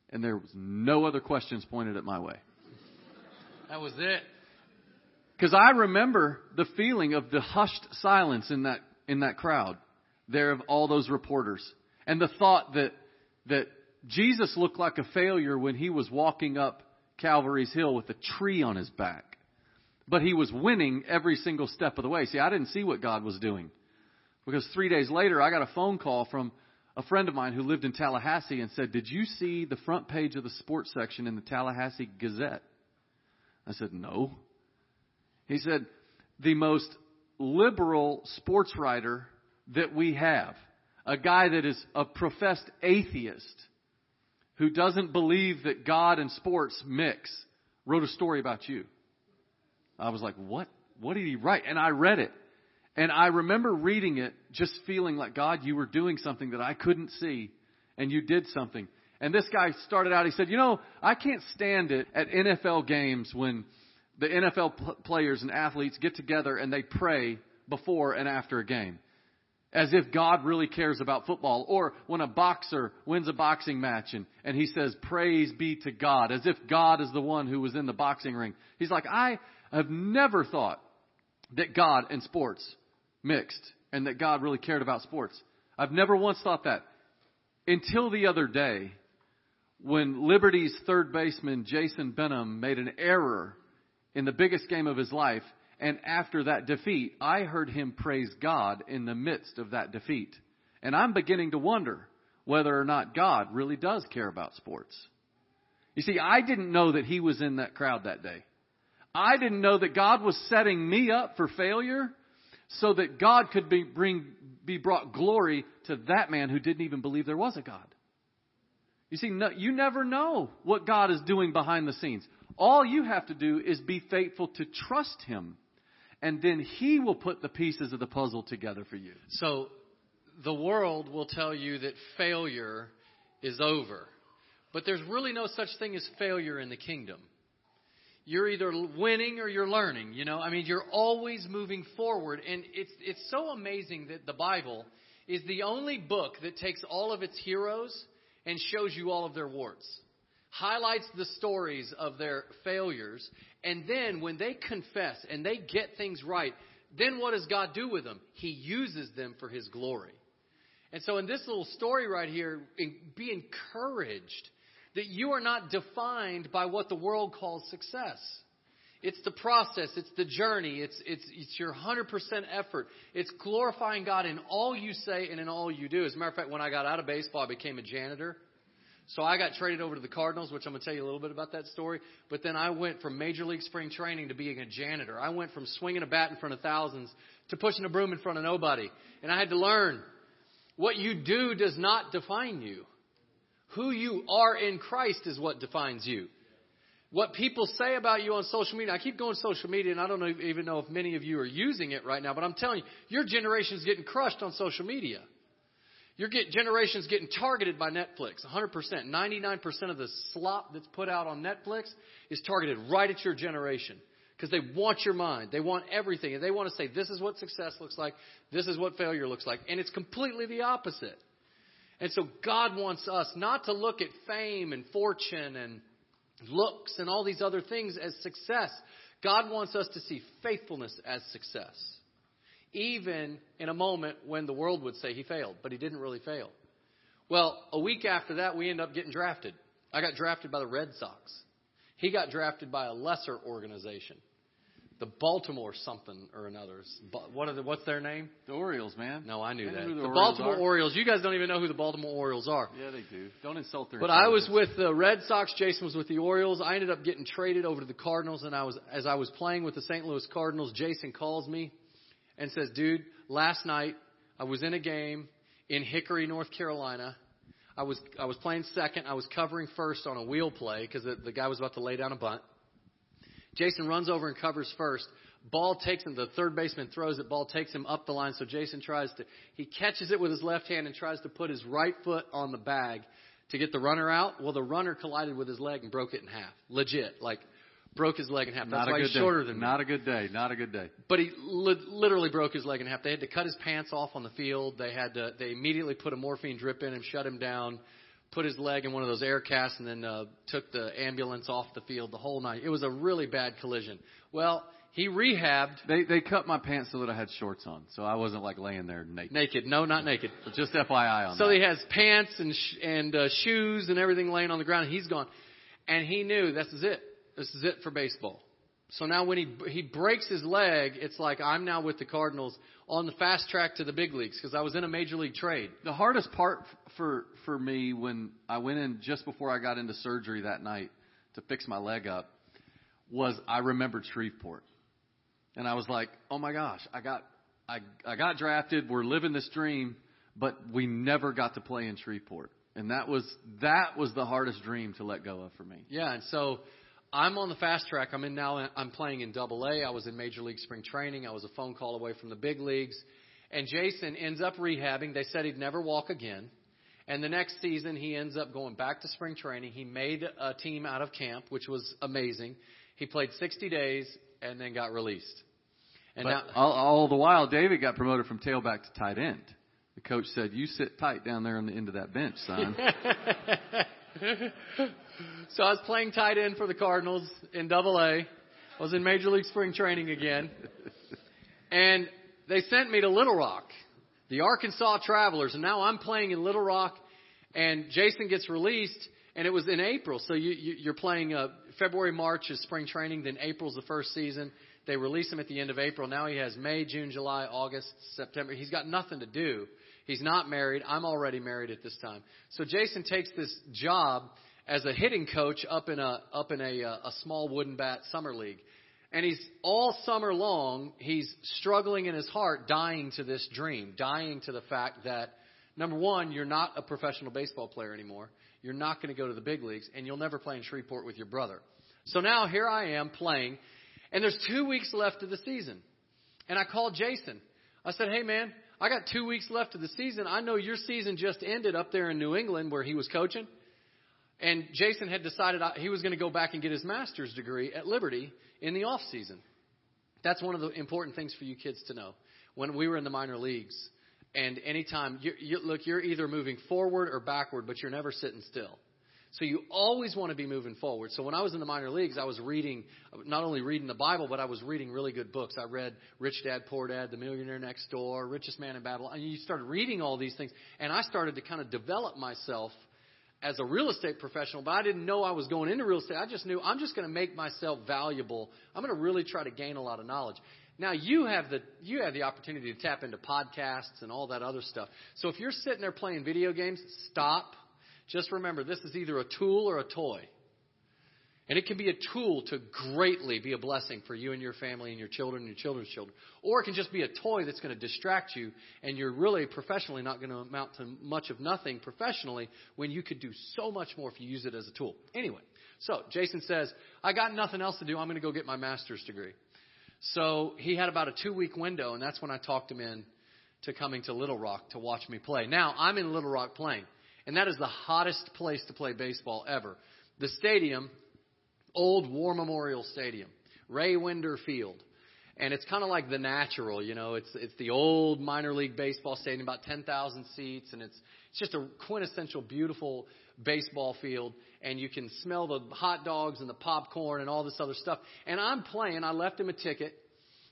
And there was no other questions pointed at my way. That was it. Because I remember the feeling of the hushed silence in that in that crowd there of all those reporters. And the thought that that Jesus looked like a failure when he was walking up Calvary's Hill with a tree on his back. But he was winning every single step of the way. See, I didn't see what God was doing. Because three days later, I got a phone call from a friend of mine who lived in Tallahassee and said, Did you see the front page of the sports section in the Tallahassee Gazette? I said, No. He said, The most liberal sports writer that we have, a guy that is a professed atheist, who doesn't believe that God and sports mix, wrote a story about you. I was like, what? What did he write? And I read it. And I remember reading it just feeling like, God, you were doing something that I couldn't see. And you did something. And this guy started out, he said, you know, I can't stand it at NFL games when the NFL players and athletes get together and they pray before and after a game as if God really cares about football. Or when a boxer wins a boxing match and, and he says, praise be to God, as if God is the one who was in the boxing ring. He's like, I have never thought that God and sports mixed and that God really cared about sports. I've never once thought that. Until the other day, when Liberty's third baseman, Jason Benham, made an error in the biggest game of his life and after that defeat, I heard him praise God in the midst of that defeat. And I'm beginning to wonder whether or not God really does care about sports. You see, I didn't know that he was in that crowd that day. I didn't know that God was setting me up for failure so that God could be, bring, be brought glory to that man who didn't even believe there was a God. You see, no, you never know what God is doing behind the scenes. All you have to do is be faithful to trust Him and then He will put the pieces of the puzzle together for you. So the world will tell you that failure is over. But there's really no such thing as failure in the kingdom. You're either winning or you're learning, you know? I mean, you're always moving forward and it's it's so amazing that the Bible is the only book that takes all of its heroes and shows you all of their warts highlights the stories of their failures, and then when they confess and they get things right, then what does God do with them? He uses them for His glory. And so, in this little story right here, be encouraged that you are not defined by what the world calls success. It's the process, it's the journey, it's, it's, it's your 100% effort. It's glorifying God in all you say and in all you do. As a matter of fact, when I got out of baseball, I became a janitor. So I got traded over to the Cardinals, which I'm going to tell you a little bit about that story. But then I went from Major League Spring Training to being a janitor. I went from swinging a bat in front of thousands to pushing a broom in front of nobody. And I had to learn what you do does not define you. Who you are in Christ is what defines you. What people say about you on social media, I keep going social media and I don't even know if many of you are using it right now, but I'm telling you, your generation is getting crushed on social media. Your get, generation's getting targeted by Netflix. 100%. 99% of the slop that's put out on Netflix is targeted right at your generation. Because they want your mind. They want everything. And they want to say, this is what success looks like. This is what failure looks like. And it's completely the opposite. And so God wants us not to look at fame and fortune and looks and all these other things as success. God wants us to see faithfulness as success even in a moment when the world would say he failed, but he didn't really fail. Well, a week after that, we end up getting drafted. I got drafted by the Red Sox. He got drafted by a lesser organization. the Baltimore something or another. What are the, what's their name? The Orioles, man. No, I knew I that. The, the Orioles Baltimore are. Orioles. You guys don't even know who the Baltimore Orioles are. Yeah, they do. Don't insult their. But I was with the Red Sox. Jason was with the Orioles. I ended up getting traded over to the Cardinals, and I was as I was playing with the St. Louis Cardinals. Jason calls me and says, "Dude, last night I was in a game in Hickory, North Carolina. I was I was playing second. I was covering first on a wheel play because the, the guy was about to lay down a bunt. Jason runs over and covers first. Ball takes him. The third baseman throws it. Ball takes him up the line. So Jason tries to. He catches it with his left hand and tries to put his right foot on the bag to get the runner out. Well, the runner collided with his leg and broke it in half. Legit, like broke his leg in half. That's not a why good he's shorter day. than me. Not a good day. Not a good day. But he li- literally broke his leg in half. They had to cut his pants off on the field. They had to. They immediately put a morphine drip in him, shut him down, put his leg in one of those air casts, and then uh, took the ambulance off the field the whole night. It was a really bad collision. Well, he rehabbed They they cut my pants so that I had shorts on, so I wasn't like laying there naked. naked. No, not naked. Just FYI on So that. he has pants and sh- and uh, shoes and everything laying on the ground. He's gone, and he knew this is it. This is it for baseball. So now when he he breaks his leg, it's like I'm now with the Cardinals on the fast track to the big leagues because I was in a major league trade. the hardest part for for me when I went in just before I got into surgery that night to fix my leg up was I remembered Shreveport, and I was like, oh my gosh, I got I I got drafted. We're living this dream, but we never got to play in Shreveport, and that was that was the hardest dream to let go of for me. Yeah, and so I'm on the fast track. I'm in now. I'm playing in Double A. I was in Major League Spring Training. I was a phone call away from the big leagues, and Jason ends up rehabbing. They said he'd never walk again. And the next season, he ends up going back to spring training. He made a team out of camp, which was amazing. He played 60 days and then got released. And But now, all, all the while, David got promoted from tailback to tight end. The coach said, "You sit tight down there on the end of that bench, son." [laughs] [laughs] so I was playing tight end for the Cardinals in Double A. I was in Major League Spring Training again, and they sent me to Little Rock, the Arkansas Travelers, and now I'm playing in Little Rock. And Jason gets released, and it was in April. So you, you, you're playing uh, February, March is spring training, then April's the first season. They release him at the end of April. Now he has May, June, July, August, September. He's got nothing to do. He's not married. I'm already married at this time. So Jason takes this job as a hitting coach up in a up in a uh, a small wooden bat summer league. And he's all summer long, he's struggling in his heart, dying to this dream, dying to the fact that number one, you're not a professional baseball player anymore. You're not going to go to the big leagues, and you'll never play in Shreveport with your brother. So now here I am playing, and there's two weeks left of the season. And I called Jason. I said, Hey man, I got two weeks left of the season. I know your season just ended up there in New England where he was coaching. And Jason had decided he was going to go back and get his master's degree at Liberty in the off season. That's one of the important things for you kids to know. When we were in the minor leagues, and anytime you, you look, you're either moving forward or backward, but you're never sitting still. So you always want to be moving forward. So when I was in the minor leagues, I was reading, not only reading the Bible, but I was reading really good books. I read Rich Dad Poor Dad, The Millionaire Next Door, Richest Man in Babylon. And you started reading all these things, and I started to kind of develop myself as a real estate professional, but I didn't know I was going into real estate. I just knew I'm just going to make myself valuable. I'm going to really try to gain a lot of knowledge. Now you have the you have the opportunity to tap into podcasts and all that other stuff. So if you're sitting there playing video games, stop. Just remember this is either a tool or a toy. And it can be a tool to greatly be a blessing for you and your family and your children and your children's children. Or it can just be a toy that's going to distract you and you're really professionally not going to amount to much of nothing professionally when you could do so much more if you use it as a tool. Anyway, so Jason says, I got nothing else to do. I'm going to go get my master's degree. So he had about a two week window and that's when I talked him in to coming to Little Rock to watch me play. Now I'm in Little Rock playing and that is the hottest place to play baseball ever. The stadium old War Memorial Stadium, Ray Winder Field. And it's kind of like the natural, you know, it's it's the old minor league baseball stadium, about 10,000 seats, and it's it's just a quintessential beautiful baseball field, and you can smell the hot dogs and the popcorn and all this other stuff. And I'm playing, I left him a ticket,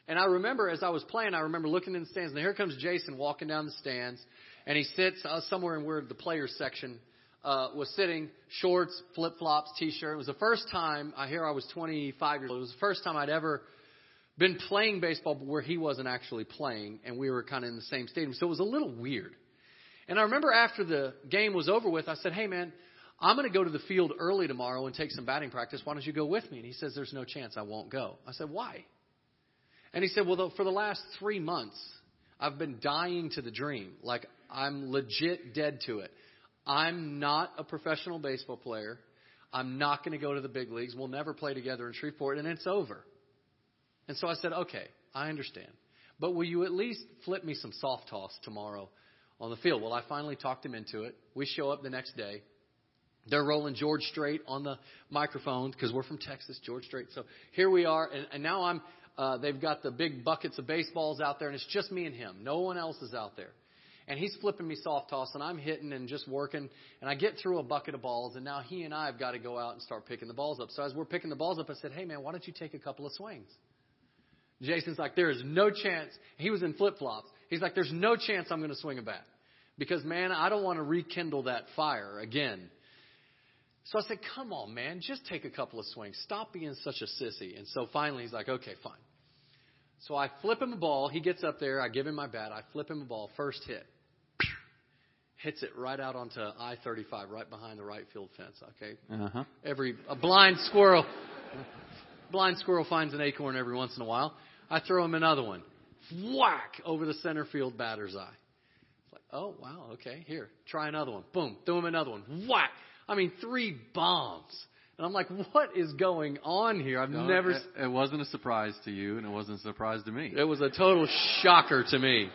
and I remember as I was playing, I remember looking in the stands, and here comes Jason walking down the stands, and he sits uh, somewhere in where the players section uh, was sitting, shorts, flip flops, t shirt. It was the first time, I hear I was 25 years old. It was the first time I'd ever been playing baseball where he wasn't actually playing, and we were kind of in the same stadium. So it was a little weird. And I remember after the game was over with, I said, Hey, man, I'm going to go to the field early tomorrow and take some batting practice. Why don't you go with me? And he says, There's no chance I won't go. I said, Why? And he said, Well, for the last three months, I've been dying to the dream. Like, I'm legit dead to it. I'm not a professional baseball player. I'm not going to go to the big leagues. We'll never play together in Shreveport, and it's over. And so I said, okay, I understand. But will you at least flip me some soft toss tomorrow on the field? Well, I finally talked him into it. We show up the next day. They're rolling George Strait on the microphone because we're from Texas, George Strait. So here we are, and, and now I'm. Uh, they've got the big buckets of baseballs out there, and it's just me and him. No one else is out there and he's flipping me soft toss, and I'm hitting and just working, and I get through a bucket of balls, and now he and I have got to go out and start picking the balls up. So as we're picking the balls up, I said, "Hey man, why don't you take a couple of swings?" Jason's like, "There is no chance." He was in flip flops. He's like, "There's no chance I'm going to swing a bat." Because man, I don't want to rekindle that fire again. So I said, "Come on, man, just take a couple of swings. Stop being such a sissy." And so finally, he's like, "Okay, fine." So I flip him a ball. He gets up there. I give him my bat. I flip him a ball. First hit hits it right out onto I-35, right behind the right field fence. Okay. Uh-huh. Every a blind squirrel, blind squirrel finds an acorn every once in a while. I throw him another one, whack over the center field batter's eye. It's like, oh wow, okay, here, try another one. Boom, throw him another one, whack. I mean, three bombs. And I'm like, what is going on here? I've no, never. It, it wasn't a surprise to you, and it wasn't a surprise to me. It was a total shocker to me.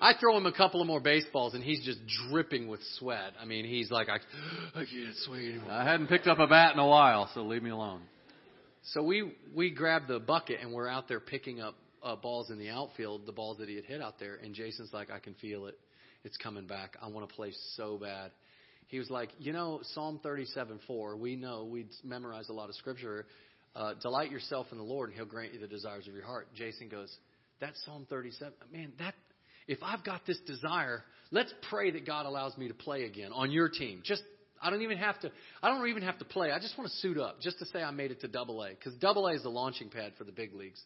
I throw him a couple of more baseballs, and he's just dripping with sweat. I mean, he's like, I, I can't swing anymore. I hadn't picked up a bat in a while, so leave me alone. So we we grabbed the bucket and we're out there picking up uh, balls in the outfield, the balls that he had hit out there. And Jason's like, I can feel it. It's coming back. I want to play so bad. He was like, you know, Psalm 37:4. We know we memorized a lot of scripture. Uh, Delight yourself in the Lord, and He'll grant you the desires of your heart. Jason goes, that's Psalm 37. Man, that if I've got this desire, let's pray that God allows me to play again on your team. Just I don't even have to I don't even have to play. I just want to suit up just to say I made it to double A cuz double A is the launching pad for the big leagues.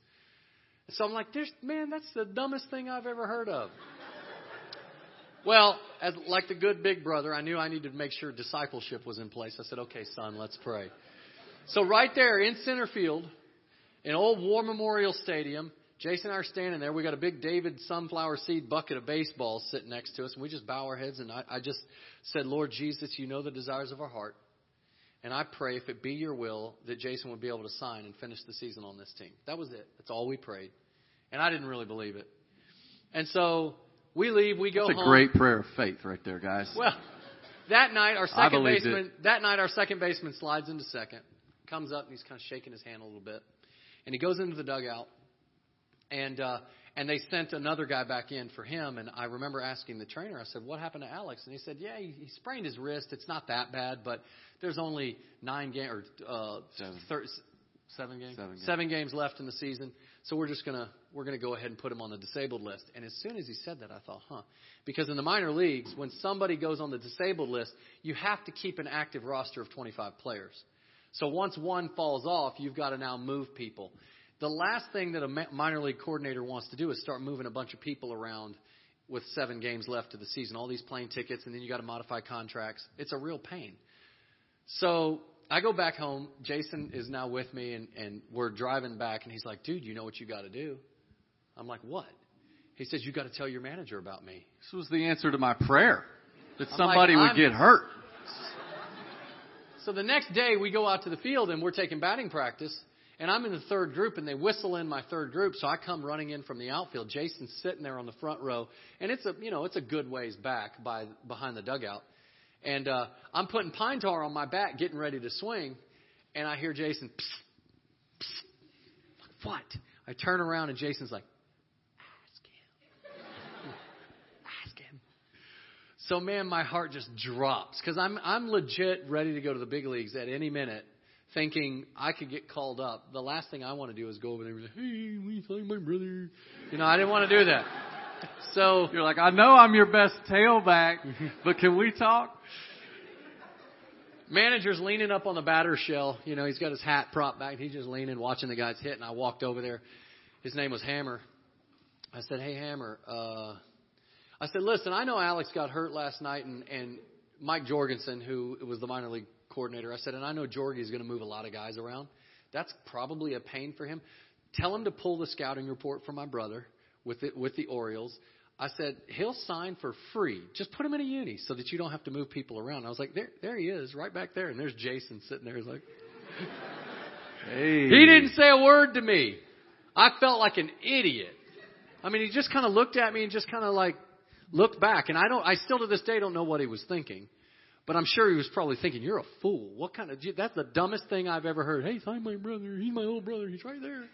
So I'm like, There's, man, that's the dumbest thing I've ever heard of. [laughs] well, as like the good big brother, I knew I needed to make sure discipleship was in place. I said, "Okay, son, let's pray." So right there in center field, in old War Memorial Stadium, Jason and I are standing there. We got a big David sunflower seed bucket of baseballs sitting next to us, and we just bow our heads. And I, I just said, Lord Jesus, you know the desires of our heart. And I pray, if it be your will, that Jason would be able to sign and finish the season on this team. That was it. That's all we prayed. And I didn't really believe it. And so we leave, we go That's a home. great prayer of faith right there, guys. Well, that night our second baseman it. that night our second baseman slides into second, comes up and he's kind of shaking his hand a little bit. And he goes into the dugout and uh, and they sent another guy back in for him. And I remember asking the trainer, I said, "What happened to Alex?" And he said, "Yeah, he, he sprained his wrist. It's not that bad, but there's only nine games or uh, seven. Thir- seven games, seven games, seven games left in the season. So we're just gonna we're gonna go ahead and put him on the disabled list." And as soon as he said that, I thought, "Huh," because in the minor leagues, when somebody goes on the disabled list, you have to keep an active roster of 25 players. So once one falls off, you've got to now move people. The last thing that a minor league coordinator wants to do is start moving a bunch of people around with seven games left of the season, all these plane tickets, and then you got to modify contracts. It's a real pain. So I go back home. Jason is now with me, and, and we're driving back, and he's like, dude, you know what you got to do? I'm like, what? He says, you got to tell your manager about me. This was the answer to my prayer that somebody like, would get hurt. [laughs] So the next day, we go out to the field, and we're taking batting practice and I'm in the third group, and they whistle in my third group, so I come running in from the outfield. Jason's sitting there on the front row, and it's a you know it's a good ways back by behind the dugout, and uh, I'm putting pine tar on my back, getting ready to swing, and I hear Jason. Psst, psst. What? I turn around, and Jason's like, "Ask him, [laughs] ask him." So man, my heart just drops because I'm I'm legit ready to go to the big leagues at any minute thinking I could get called up. The last thing I want to do is go over there and say, "Hey, you find my brother?" You know, I didn't want to do that. So you're like, "I know I'm your best tailback, but can we talk?" Manager's leaning up on the batter shell. You know, he's got his hat propped back. He's just leaning, watching the guys hit. And I walked over there. His name was Hammer. I said, "Hey, Hammer." Uh, I said, "Listen, I know Alex got hurt last night, and and Mike Jorgensen, who was the minor league coordinator, I said, and I know Jorgie's going to move a lot of guys around. That's probably a pain for him. Tell him to pull the scouting report for my brother with the, with the Orioles. I said he'll sign for free. Just put him in a uni so that you don't have to move people around. I was like, there, there he is, right back there, and there's Jason sitting there. He's like, [laughs] Hey. he didn't say a word to me. I felt like an idiot. I mean, he just kind of looked at me and just kind of like looked back, and I don't. I still to this day don't know what he was thinking. But I'm sure he was probably thinking, "You're a fool. What kind of? That's the dumbest thing I've ever heard." Hey, find my brother. He's my old brother. He's right there.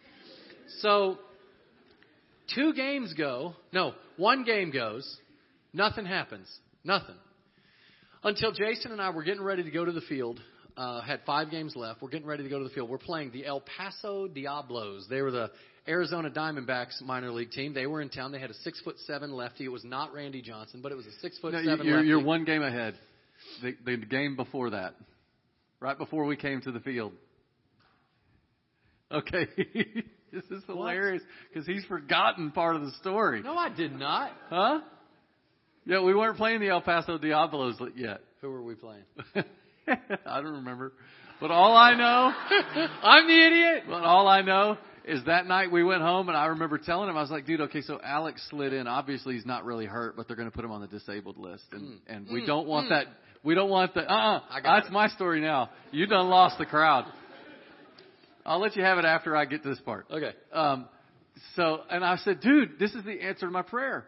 So, two games go. No, one game goes. Nothing happens. Nothing. Until Jason and I were getting ready to go to the field. Uh, had five games left. We're getting ready to go to the field. We're playing the El Paso Diablos. They were the Arizona Diamondbacks minor league team. They were in town. They had a six foot seven lefty. It was not Randy Johnson, but it was a six foot No, seven you're, lefty. you're one game ahead. The, the game before that, right before we came to the field. Okay, [laughs] this is hilarious because he's forgotten part of the story. No, I did not. Huh? Yeah, we weren't playing the El Paso Diablos yet. Who were we playing? [laughs] I don't remember, but all I know, [laughs] I'm the idiot. but all I know is that night we went home and I remember telling him I was like, dude, okay, so Alex slid in. Obviously, he's not really hurt, but they're going to put him on the disabled list, and and we Mm. don't want Mm. that. We don't want the. Uh, uh I got That's it. my story now. You done lost the crowd. I'll let you have it after I get to this part. Okay. Um, so, and I said, dude, this is the answer to my prayer.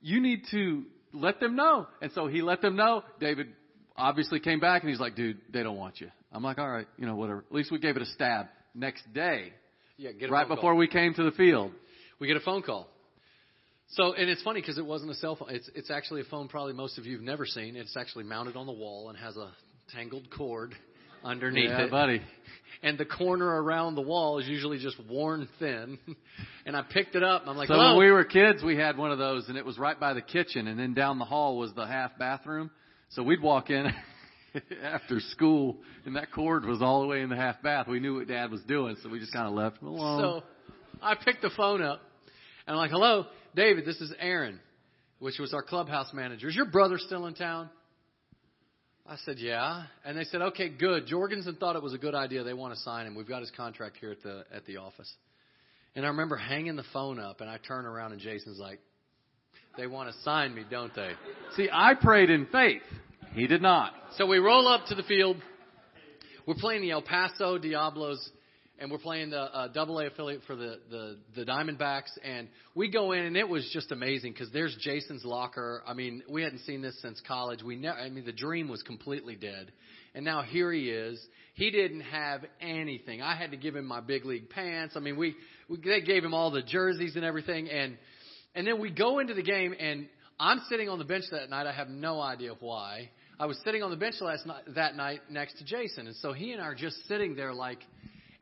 You need to let them know. And so he let them know. David obviously came back and he's like, dude, they don't want you. I'm like, all right, you know, whatever. At least we gave it a stab. Next day, Yeah, get a right before call. we came to the field. we get a phone call. So, and it's funny because it wasn't a cell phone. It's it's actually a phone probably most of you've never seen. It's actually mounted on the wall and has a tangled cord underneath yeah, it. buddy. And the corner around the wall is usually just worn thin. [laughs] and I picked it up. I'm like, so hello. when we were kids, we had one of those, and it was right by the kitchen, and then down the hall was the half bathroom. So we'd walk in [laughs] after school, and that cord was all the way in the half bath. We knew what Dad was doing, so we just kind of left him alone. So I picked the phone up and I'm like, hello, David, this is Aaron, which was our clubhouse manager. Is your brother still in town? I said, yeah. And they said, okay, good. Jorgensen thought it was a good idea. They want to sign him. We've got his contract here at the, at the office. And I remember hanging the phone up and I turn around and Jason's like, they want to sign me, don't they? See, I prayed in faith. He did not. So we roll up to the field. We're playing the El Paso Diablos, and we're playing the uh, Double A affiliate for the, the the Diamondbacks. And we go in, and it was just amazing because there's Jason's locker. I mean, we hadn't seen this since college. We never. I mean, the dream was completely dead, and now here he is. He didn't have anything. I had to give him my big league pants. I mean, we, we they gave him all the jerseys and everything, and and then we go into the game, and I'm sitting on the bench that night. I have no idea why. I was sitting on the bench last night, that night next to Jason, and so he and I are just sitting there like,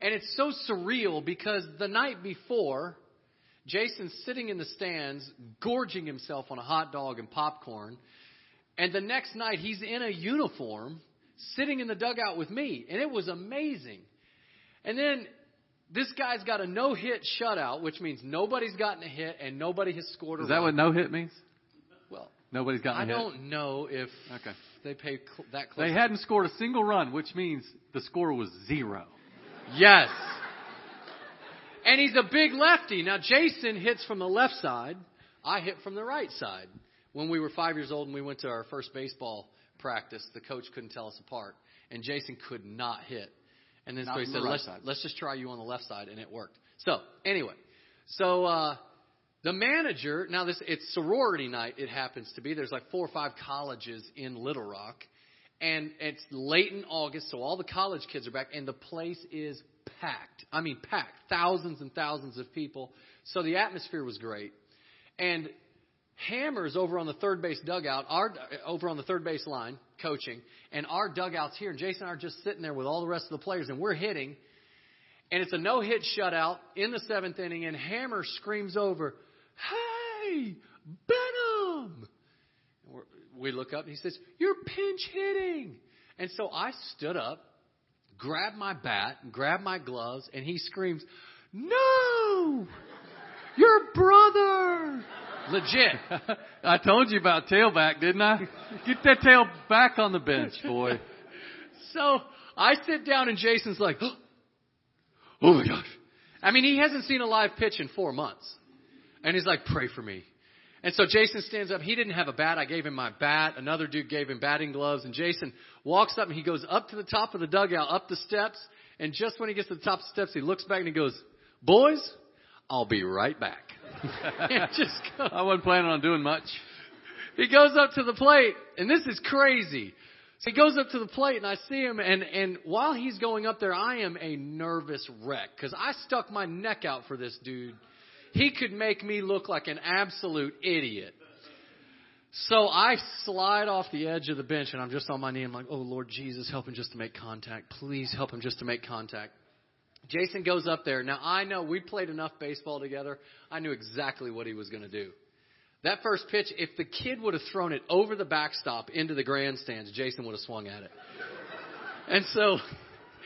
and it's so surreal because the night before, Jason's sitting in the stands, gorging himself on a hot dog and popcorn, and the next night he's in a uniform, sitting in the dugout with me, and it was amazing. And then this guy's got a no hit shutout, which means nobody's gotten a hit and nobody has scored a Is that run. what no hit means? Well, Nobody's gotten I a hit. I don't know if Okay. they pay cl- that close. They hadn't scored a single run, which means the score was zero. Yes. And he's a big lefty. Now Jason hits from the left side. I hit from the right side. When we were five years old and we went to our first baseball practice, the coach couldn't tell us apart, and Jason could not hit. And then so he said, the right "Let's side." let's just try you on the left side," and it worked. So anyway, so uh, the manager now this it's sorority night. It happens to be. There's like four or five colleges in Little Rock, and it's late in August, so all the college kids are back, and the place is packed. I mean, packed. Thousands and thousands of people. So the atmosphere was great. And Hammers over on the third base dugout, our over on the third base line, coaching, and our dugouts here. And Jason and I are just sitting there with all the rest of the players, and we're hitting. And it's a no hit shutout in the seventh inning, and Hammer screams over, Hey, Benham! We look up, and he says, You're pinch hitting. And so I stood up, grabbed my bat, and grabbed my gloves, and he screams, No! Your brother! Legit. [laughs] I told you about tailback, didn't I? Get that tail back on the bench, boy. [laughs] So I sit down and Jason's like, [gasps] Oh my gosh. I mean, he hasn't seen a live pitch in four months. And he's like, Pray for me. And so Jason stands up. He didn't have a bat. I gave him my bat. Another dude gave him batting gloves. And Jason walks up and he goes up to the top of the dugout, up the steps. And just when he gets to the top of the steps, he looks back and he goes, Boys, I'll be right back. [laughs] just goes, I wasn't planning on doing much. He goes up to the plate, and this is crazy. So he goes up to the plate, and I see him, and, and while he's going up there, I am a nervous wreck because I stuck my neck out for this dude he could make me look like an absolute idiot. So I slide off the edge of the bench and I'm just on my knee. I'm like, oh, Lord Jesus, help him just to make contact. Please help him just to make contact. Jason goes up there. Now, I know we played enough baseball together. I knew exactly what he was going to do. That first pitch, if the kid would have thrown it over the backstop into the grandstands, Jason would have swung at it. And so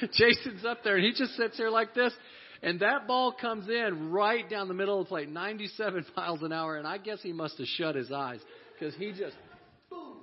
[laughs] Jason's up there and he just sits there like this. And that ball comes in right down the middle of the plate, 97 [laughs] miles an hour. And I guess he must have shut his eyes because he just, boom,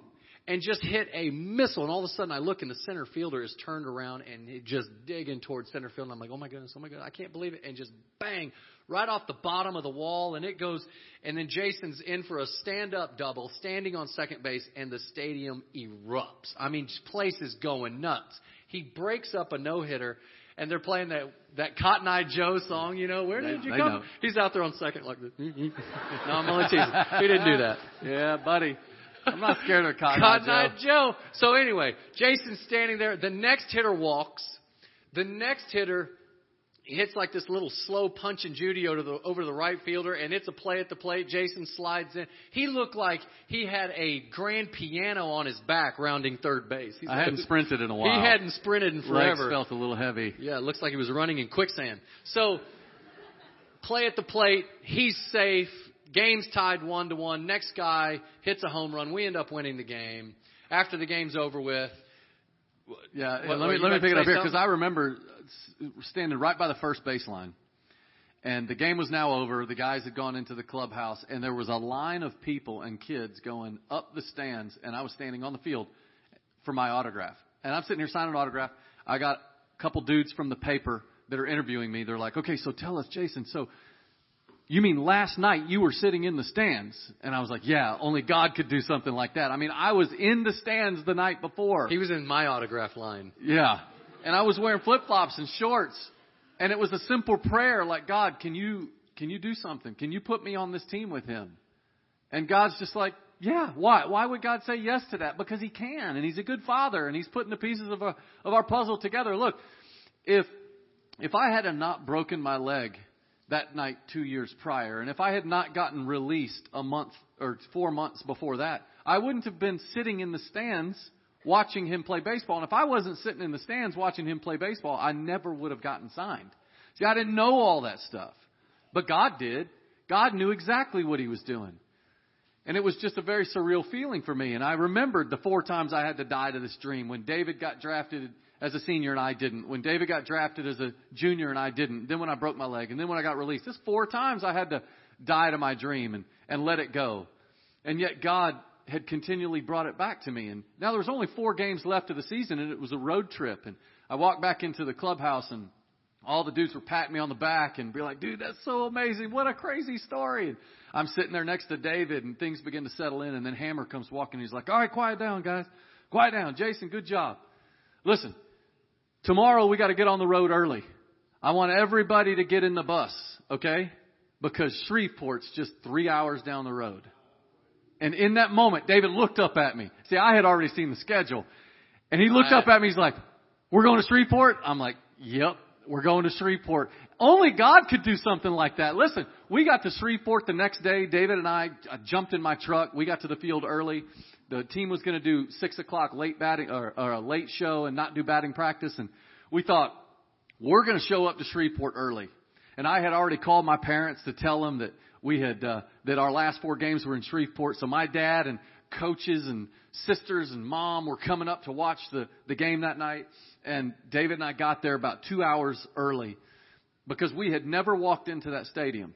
and just hit a missile. And all of a sudden I look and the center fielder is turned around and he just digging towards center field. And I'm like, oh my goodness, oh my goodness, I can't believe it. And just bang, right off the bottom of the wall. And it goes, and then Jason's in for a stand up double, standing on second base, and the stadium erupts. I mean, place is going nuts. He breaks up a no hitter and they're playing that that Cotton Eye Joe song, you know, where did you come? know. He's out there on second like this. Mm-hmm. [laughs] no, I'm only teasing. He didn't do that. Yeah, buddy. I'm not scared of Cotton, Cotton Eye Eye Joe. Joe. So anyway, Jason's standing there. The next hitter walks. The next hitter hits like this little slow punch and Judy over the, over the right fielder, and it's a play at the plate. Jason slides in. He looked like he had a grand piano on his back rounding third base. He's I hadn't sprinted in a while. He hadn't sprinted in Legs forever. felt a little heavy. Yeah, it looks like he was running in quicksand. So, play at the plate. He's safe. Game's tied one to one. Next guy hits a home run. We end up winning the game. After the game's over with, Yeah, What- let me let me pick it up here because? I remember standing right by the first baseline, and the game was now over. The guys had gone into the clubhouse, and there was a line of people and kids going up the stands, and I was standing on the field for my autograph. And I'm sitting here signing an autograph. I got a couple dudes from the paper that are interviewing me. They're like, "Okay, so tell us, Jason. So you mean last night you were sitting in the stands?" And I was like, "Yeah, only God could do something like that." I mean, I was in the stands the night before. he was in my autograph line. Yeah. And I was wearing flip flops and shorts. And it was a simple prayer like, God, can you can you do something? Can you put me on this team with him? And God's just like, yeah, why? Why would God say yes to that? Because he can and he's a good father and he's putting the pieces of a, of our puzzle together. Look, if if I had not broken my leg that night 2 years prior and if I had not gotten released a month or 4 months before that, I wouldn't have been sitting in the stands watching him play baseball. And if I wasn't sitting in the stands watching him play baseball, I never would have gotten signed. See, I didn't know all that stuff. But God did. God knew exactly what he was doing. And it was just a very surreal feeling for me. And I remembered the four times I had to die to this dream. When David got drafted as a senior and I didn't. When David got drafted as a junior and I didn't. Then when I broke my leg. And then when I got released. This four times I had to die to my dream and, and let it go. And yet God had continually brought it back to me. And now there was only four games left of the season and it was a road trip. And I walked back into the clubhouse and all the dudes were patting me on the back and be like, dude, that's so amazing. What a crazy story. And I'm sitting there next to David and things begin to settle in and then Hammer comes walking. And He's like, all right, quiet down, guys. Quiet down. Jason, good job. Listen, tomorrow we got to get on the road early. I want everybody to get in the bus, okay? Because Shreveport's just three hours down the road. And in that moment, David looked up at me. See, I had already seen the schedule. And he looked up at me. He's like, we're going to Shreveport? I'm like, yep, we're going to Shreveport. Only God could do something like that. Listen, we got to Shreveport the next day. David and I, I jumped in my truck. We got to the field early. The team was going to do six o'clock late batting or, or a late show and not do batting practice. And we thought, we're going to show up to Shreveport early. And I had already called my parents to tell them that we had uh, that our last four games were in Shreveport. So my dad and coaches and sisters and mom were coming up to watch the, the game that night. And David and I got there about two hours early because we had never walked into that stadium.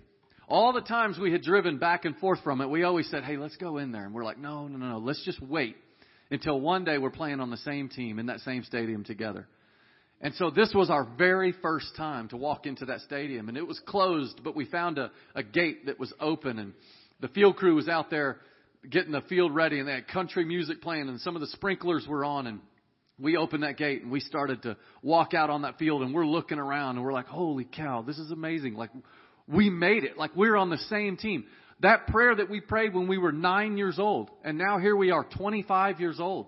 All the times we had driven back and forth from it, we always said, hey, let's go in there. And we're like, no, no, no, no, let's just wait until one day we're playing on the same team in that same stadium together. And so this was our very first time to walk into that stadium and it was closed, but we found a, a gate that was open and the field crew was out there getting the field ready and they had country music playing and some of the sprinklers were on and we opened that gate and we started to walk out on that field and we're looking around and we're like, holy cow, this is amazing. Like we made it. Like we're on the same team. That prayer that we prayed when we were nine years old and now here we are 25 years old.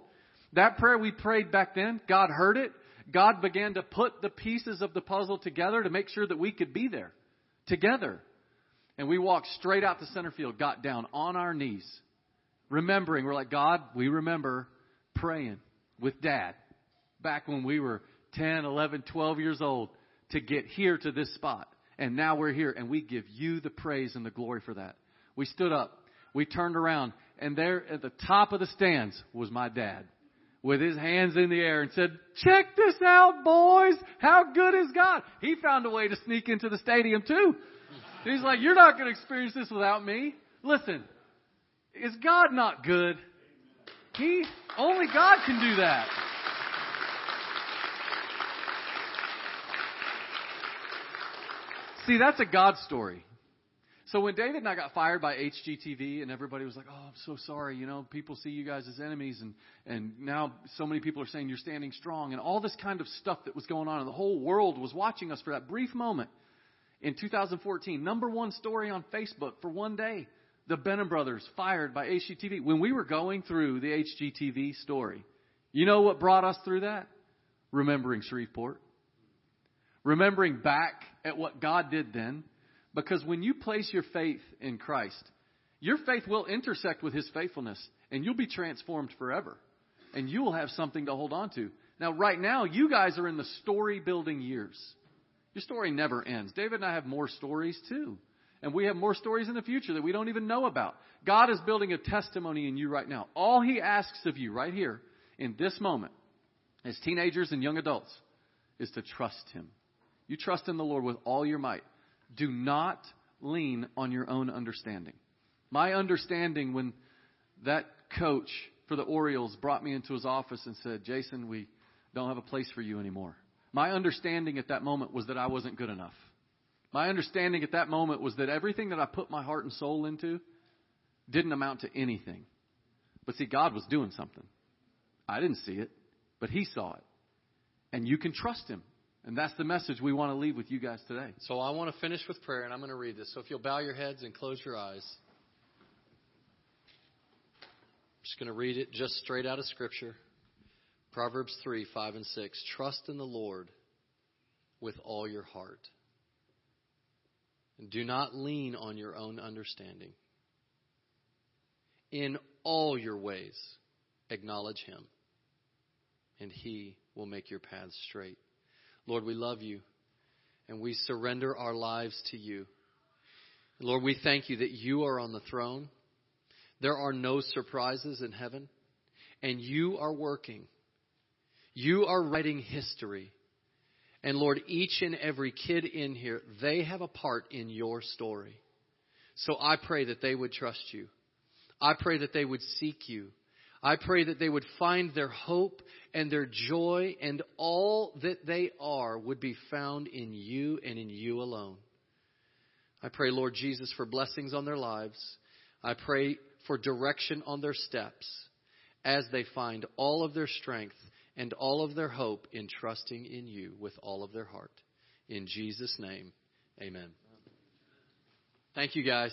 That prayer we prayed back then, God heard it. God began to put the pieces of the puzzle together to make sure that we could be there together. And we walked straight out to center field, got down on our knees, remembering, we're like, God, we remember praying with dad back when we were 10, 11, 12 years old to get here to this spot. And now we're here and we give you the praise and the glory for that. We stood up, we turned around, and there at the top of the stands was my dad with his hands in the air and said, check this out, boys. How good is God? He found a way to sneak into the stadium too. He's like, you're not going to experience this without me. Listen, is God not good? He, only God can do that. See, that's a God story. So when David and I got fired by HGTV and everybody was like, "Oh, I'm so sorry," you know, people see you guys as enemies, and and now so many people are saying you're standing strong, and all this kind of stuff that was going on, and the whole world was watching us for that brief moment in 2014. Number one story on Facebook for one day: the Benham brothers fired by HGTV. When we were going through the HGTV story, you know what brought us through that? Remembering Shreveport, remembering back at what God did then because when you place your faith in Christ, your faith will intersect with His faithfulness and you'll be transformed forever. And you will have something to hold on to. Now, right now, you guys are in the story building years. Your story never ends. David and I have more stories too. And we have more stories in the future that we don't even know about. God is building a testimony in you right now. All He asks of you right here in this moment, as teenagers and young adults, is to trust Him. You trust in the Lord with all your might. Do not lean on your own understanding. My understanding when that coach for the Orioles brought me into his office and said, Jason, we don't have a place for you anymore. My understanding at that moment was that I wasn't good enough. My understanding at that moment was that everything that I put my heart and soul into didn't amount to anything. But see, God was doing something. I didn't see it, but He saw it. And you can trust Him. And that's the message we want to leave with you guys today. So I want to finish with prayer, and I'm going to read this. So if you'll bow your heads and close your eyes. I'm just going to read it just straight out of Scripture. Proverbs 3, 5, and 6. Trust in the Lord with all your heart. And do not lean on your own understanding. In all your ways, acknowledge Him, and He will make your paths straight. Lord, we love you and we surrender our lives to you. Lord, we thank you that you are on the throne. There are no surprises in heaven, and you are working. You are writing history. And Lord, each and every kid in here, they have a part in your story. So I pray that they would trust you. I pray that they would seek you. I pray that they would find their hope and their joy and all that they are would be found in you and in you alone. I pray, Lord Jesus, for blessings on their lives. I pray for direction on their steps as they find all of their strength and all of their hope in trusting in you with all of their heart. In Jesus' name, amen. Thank you, guys.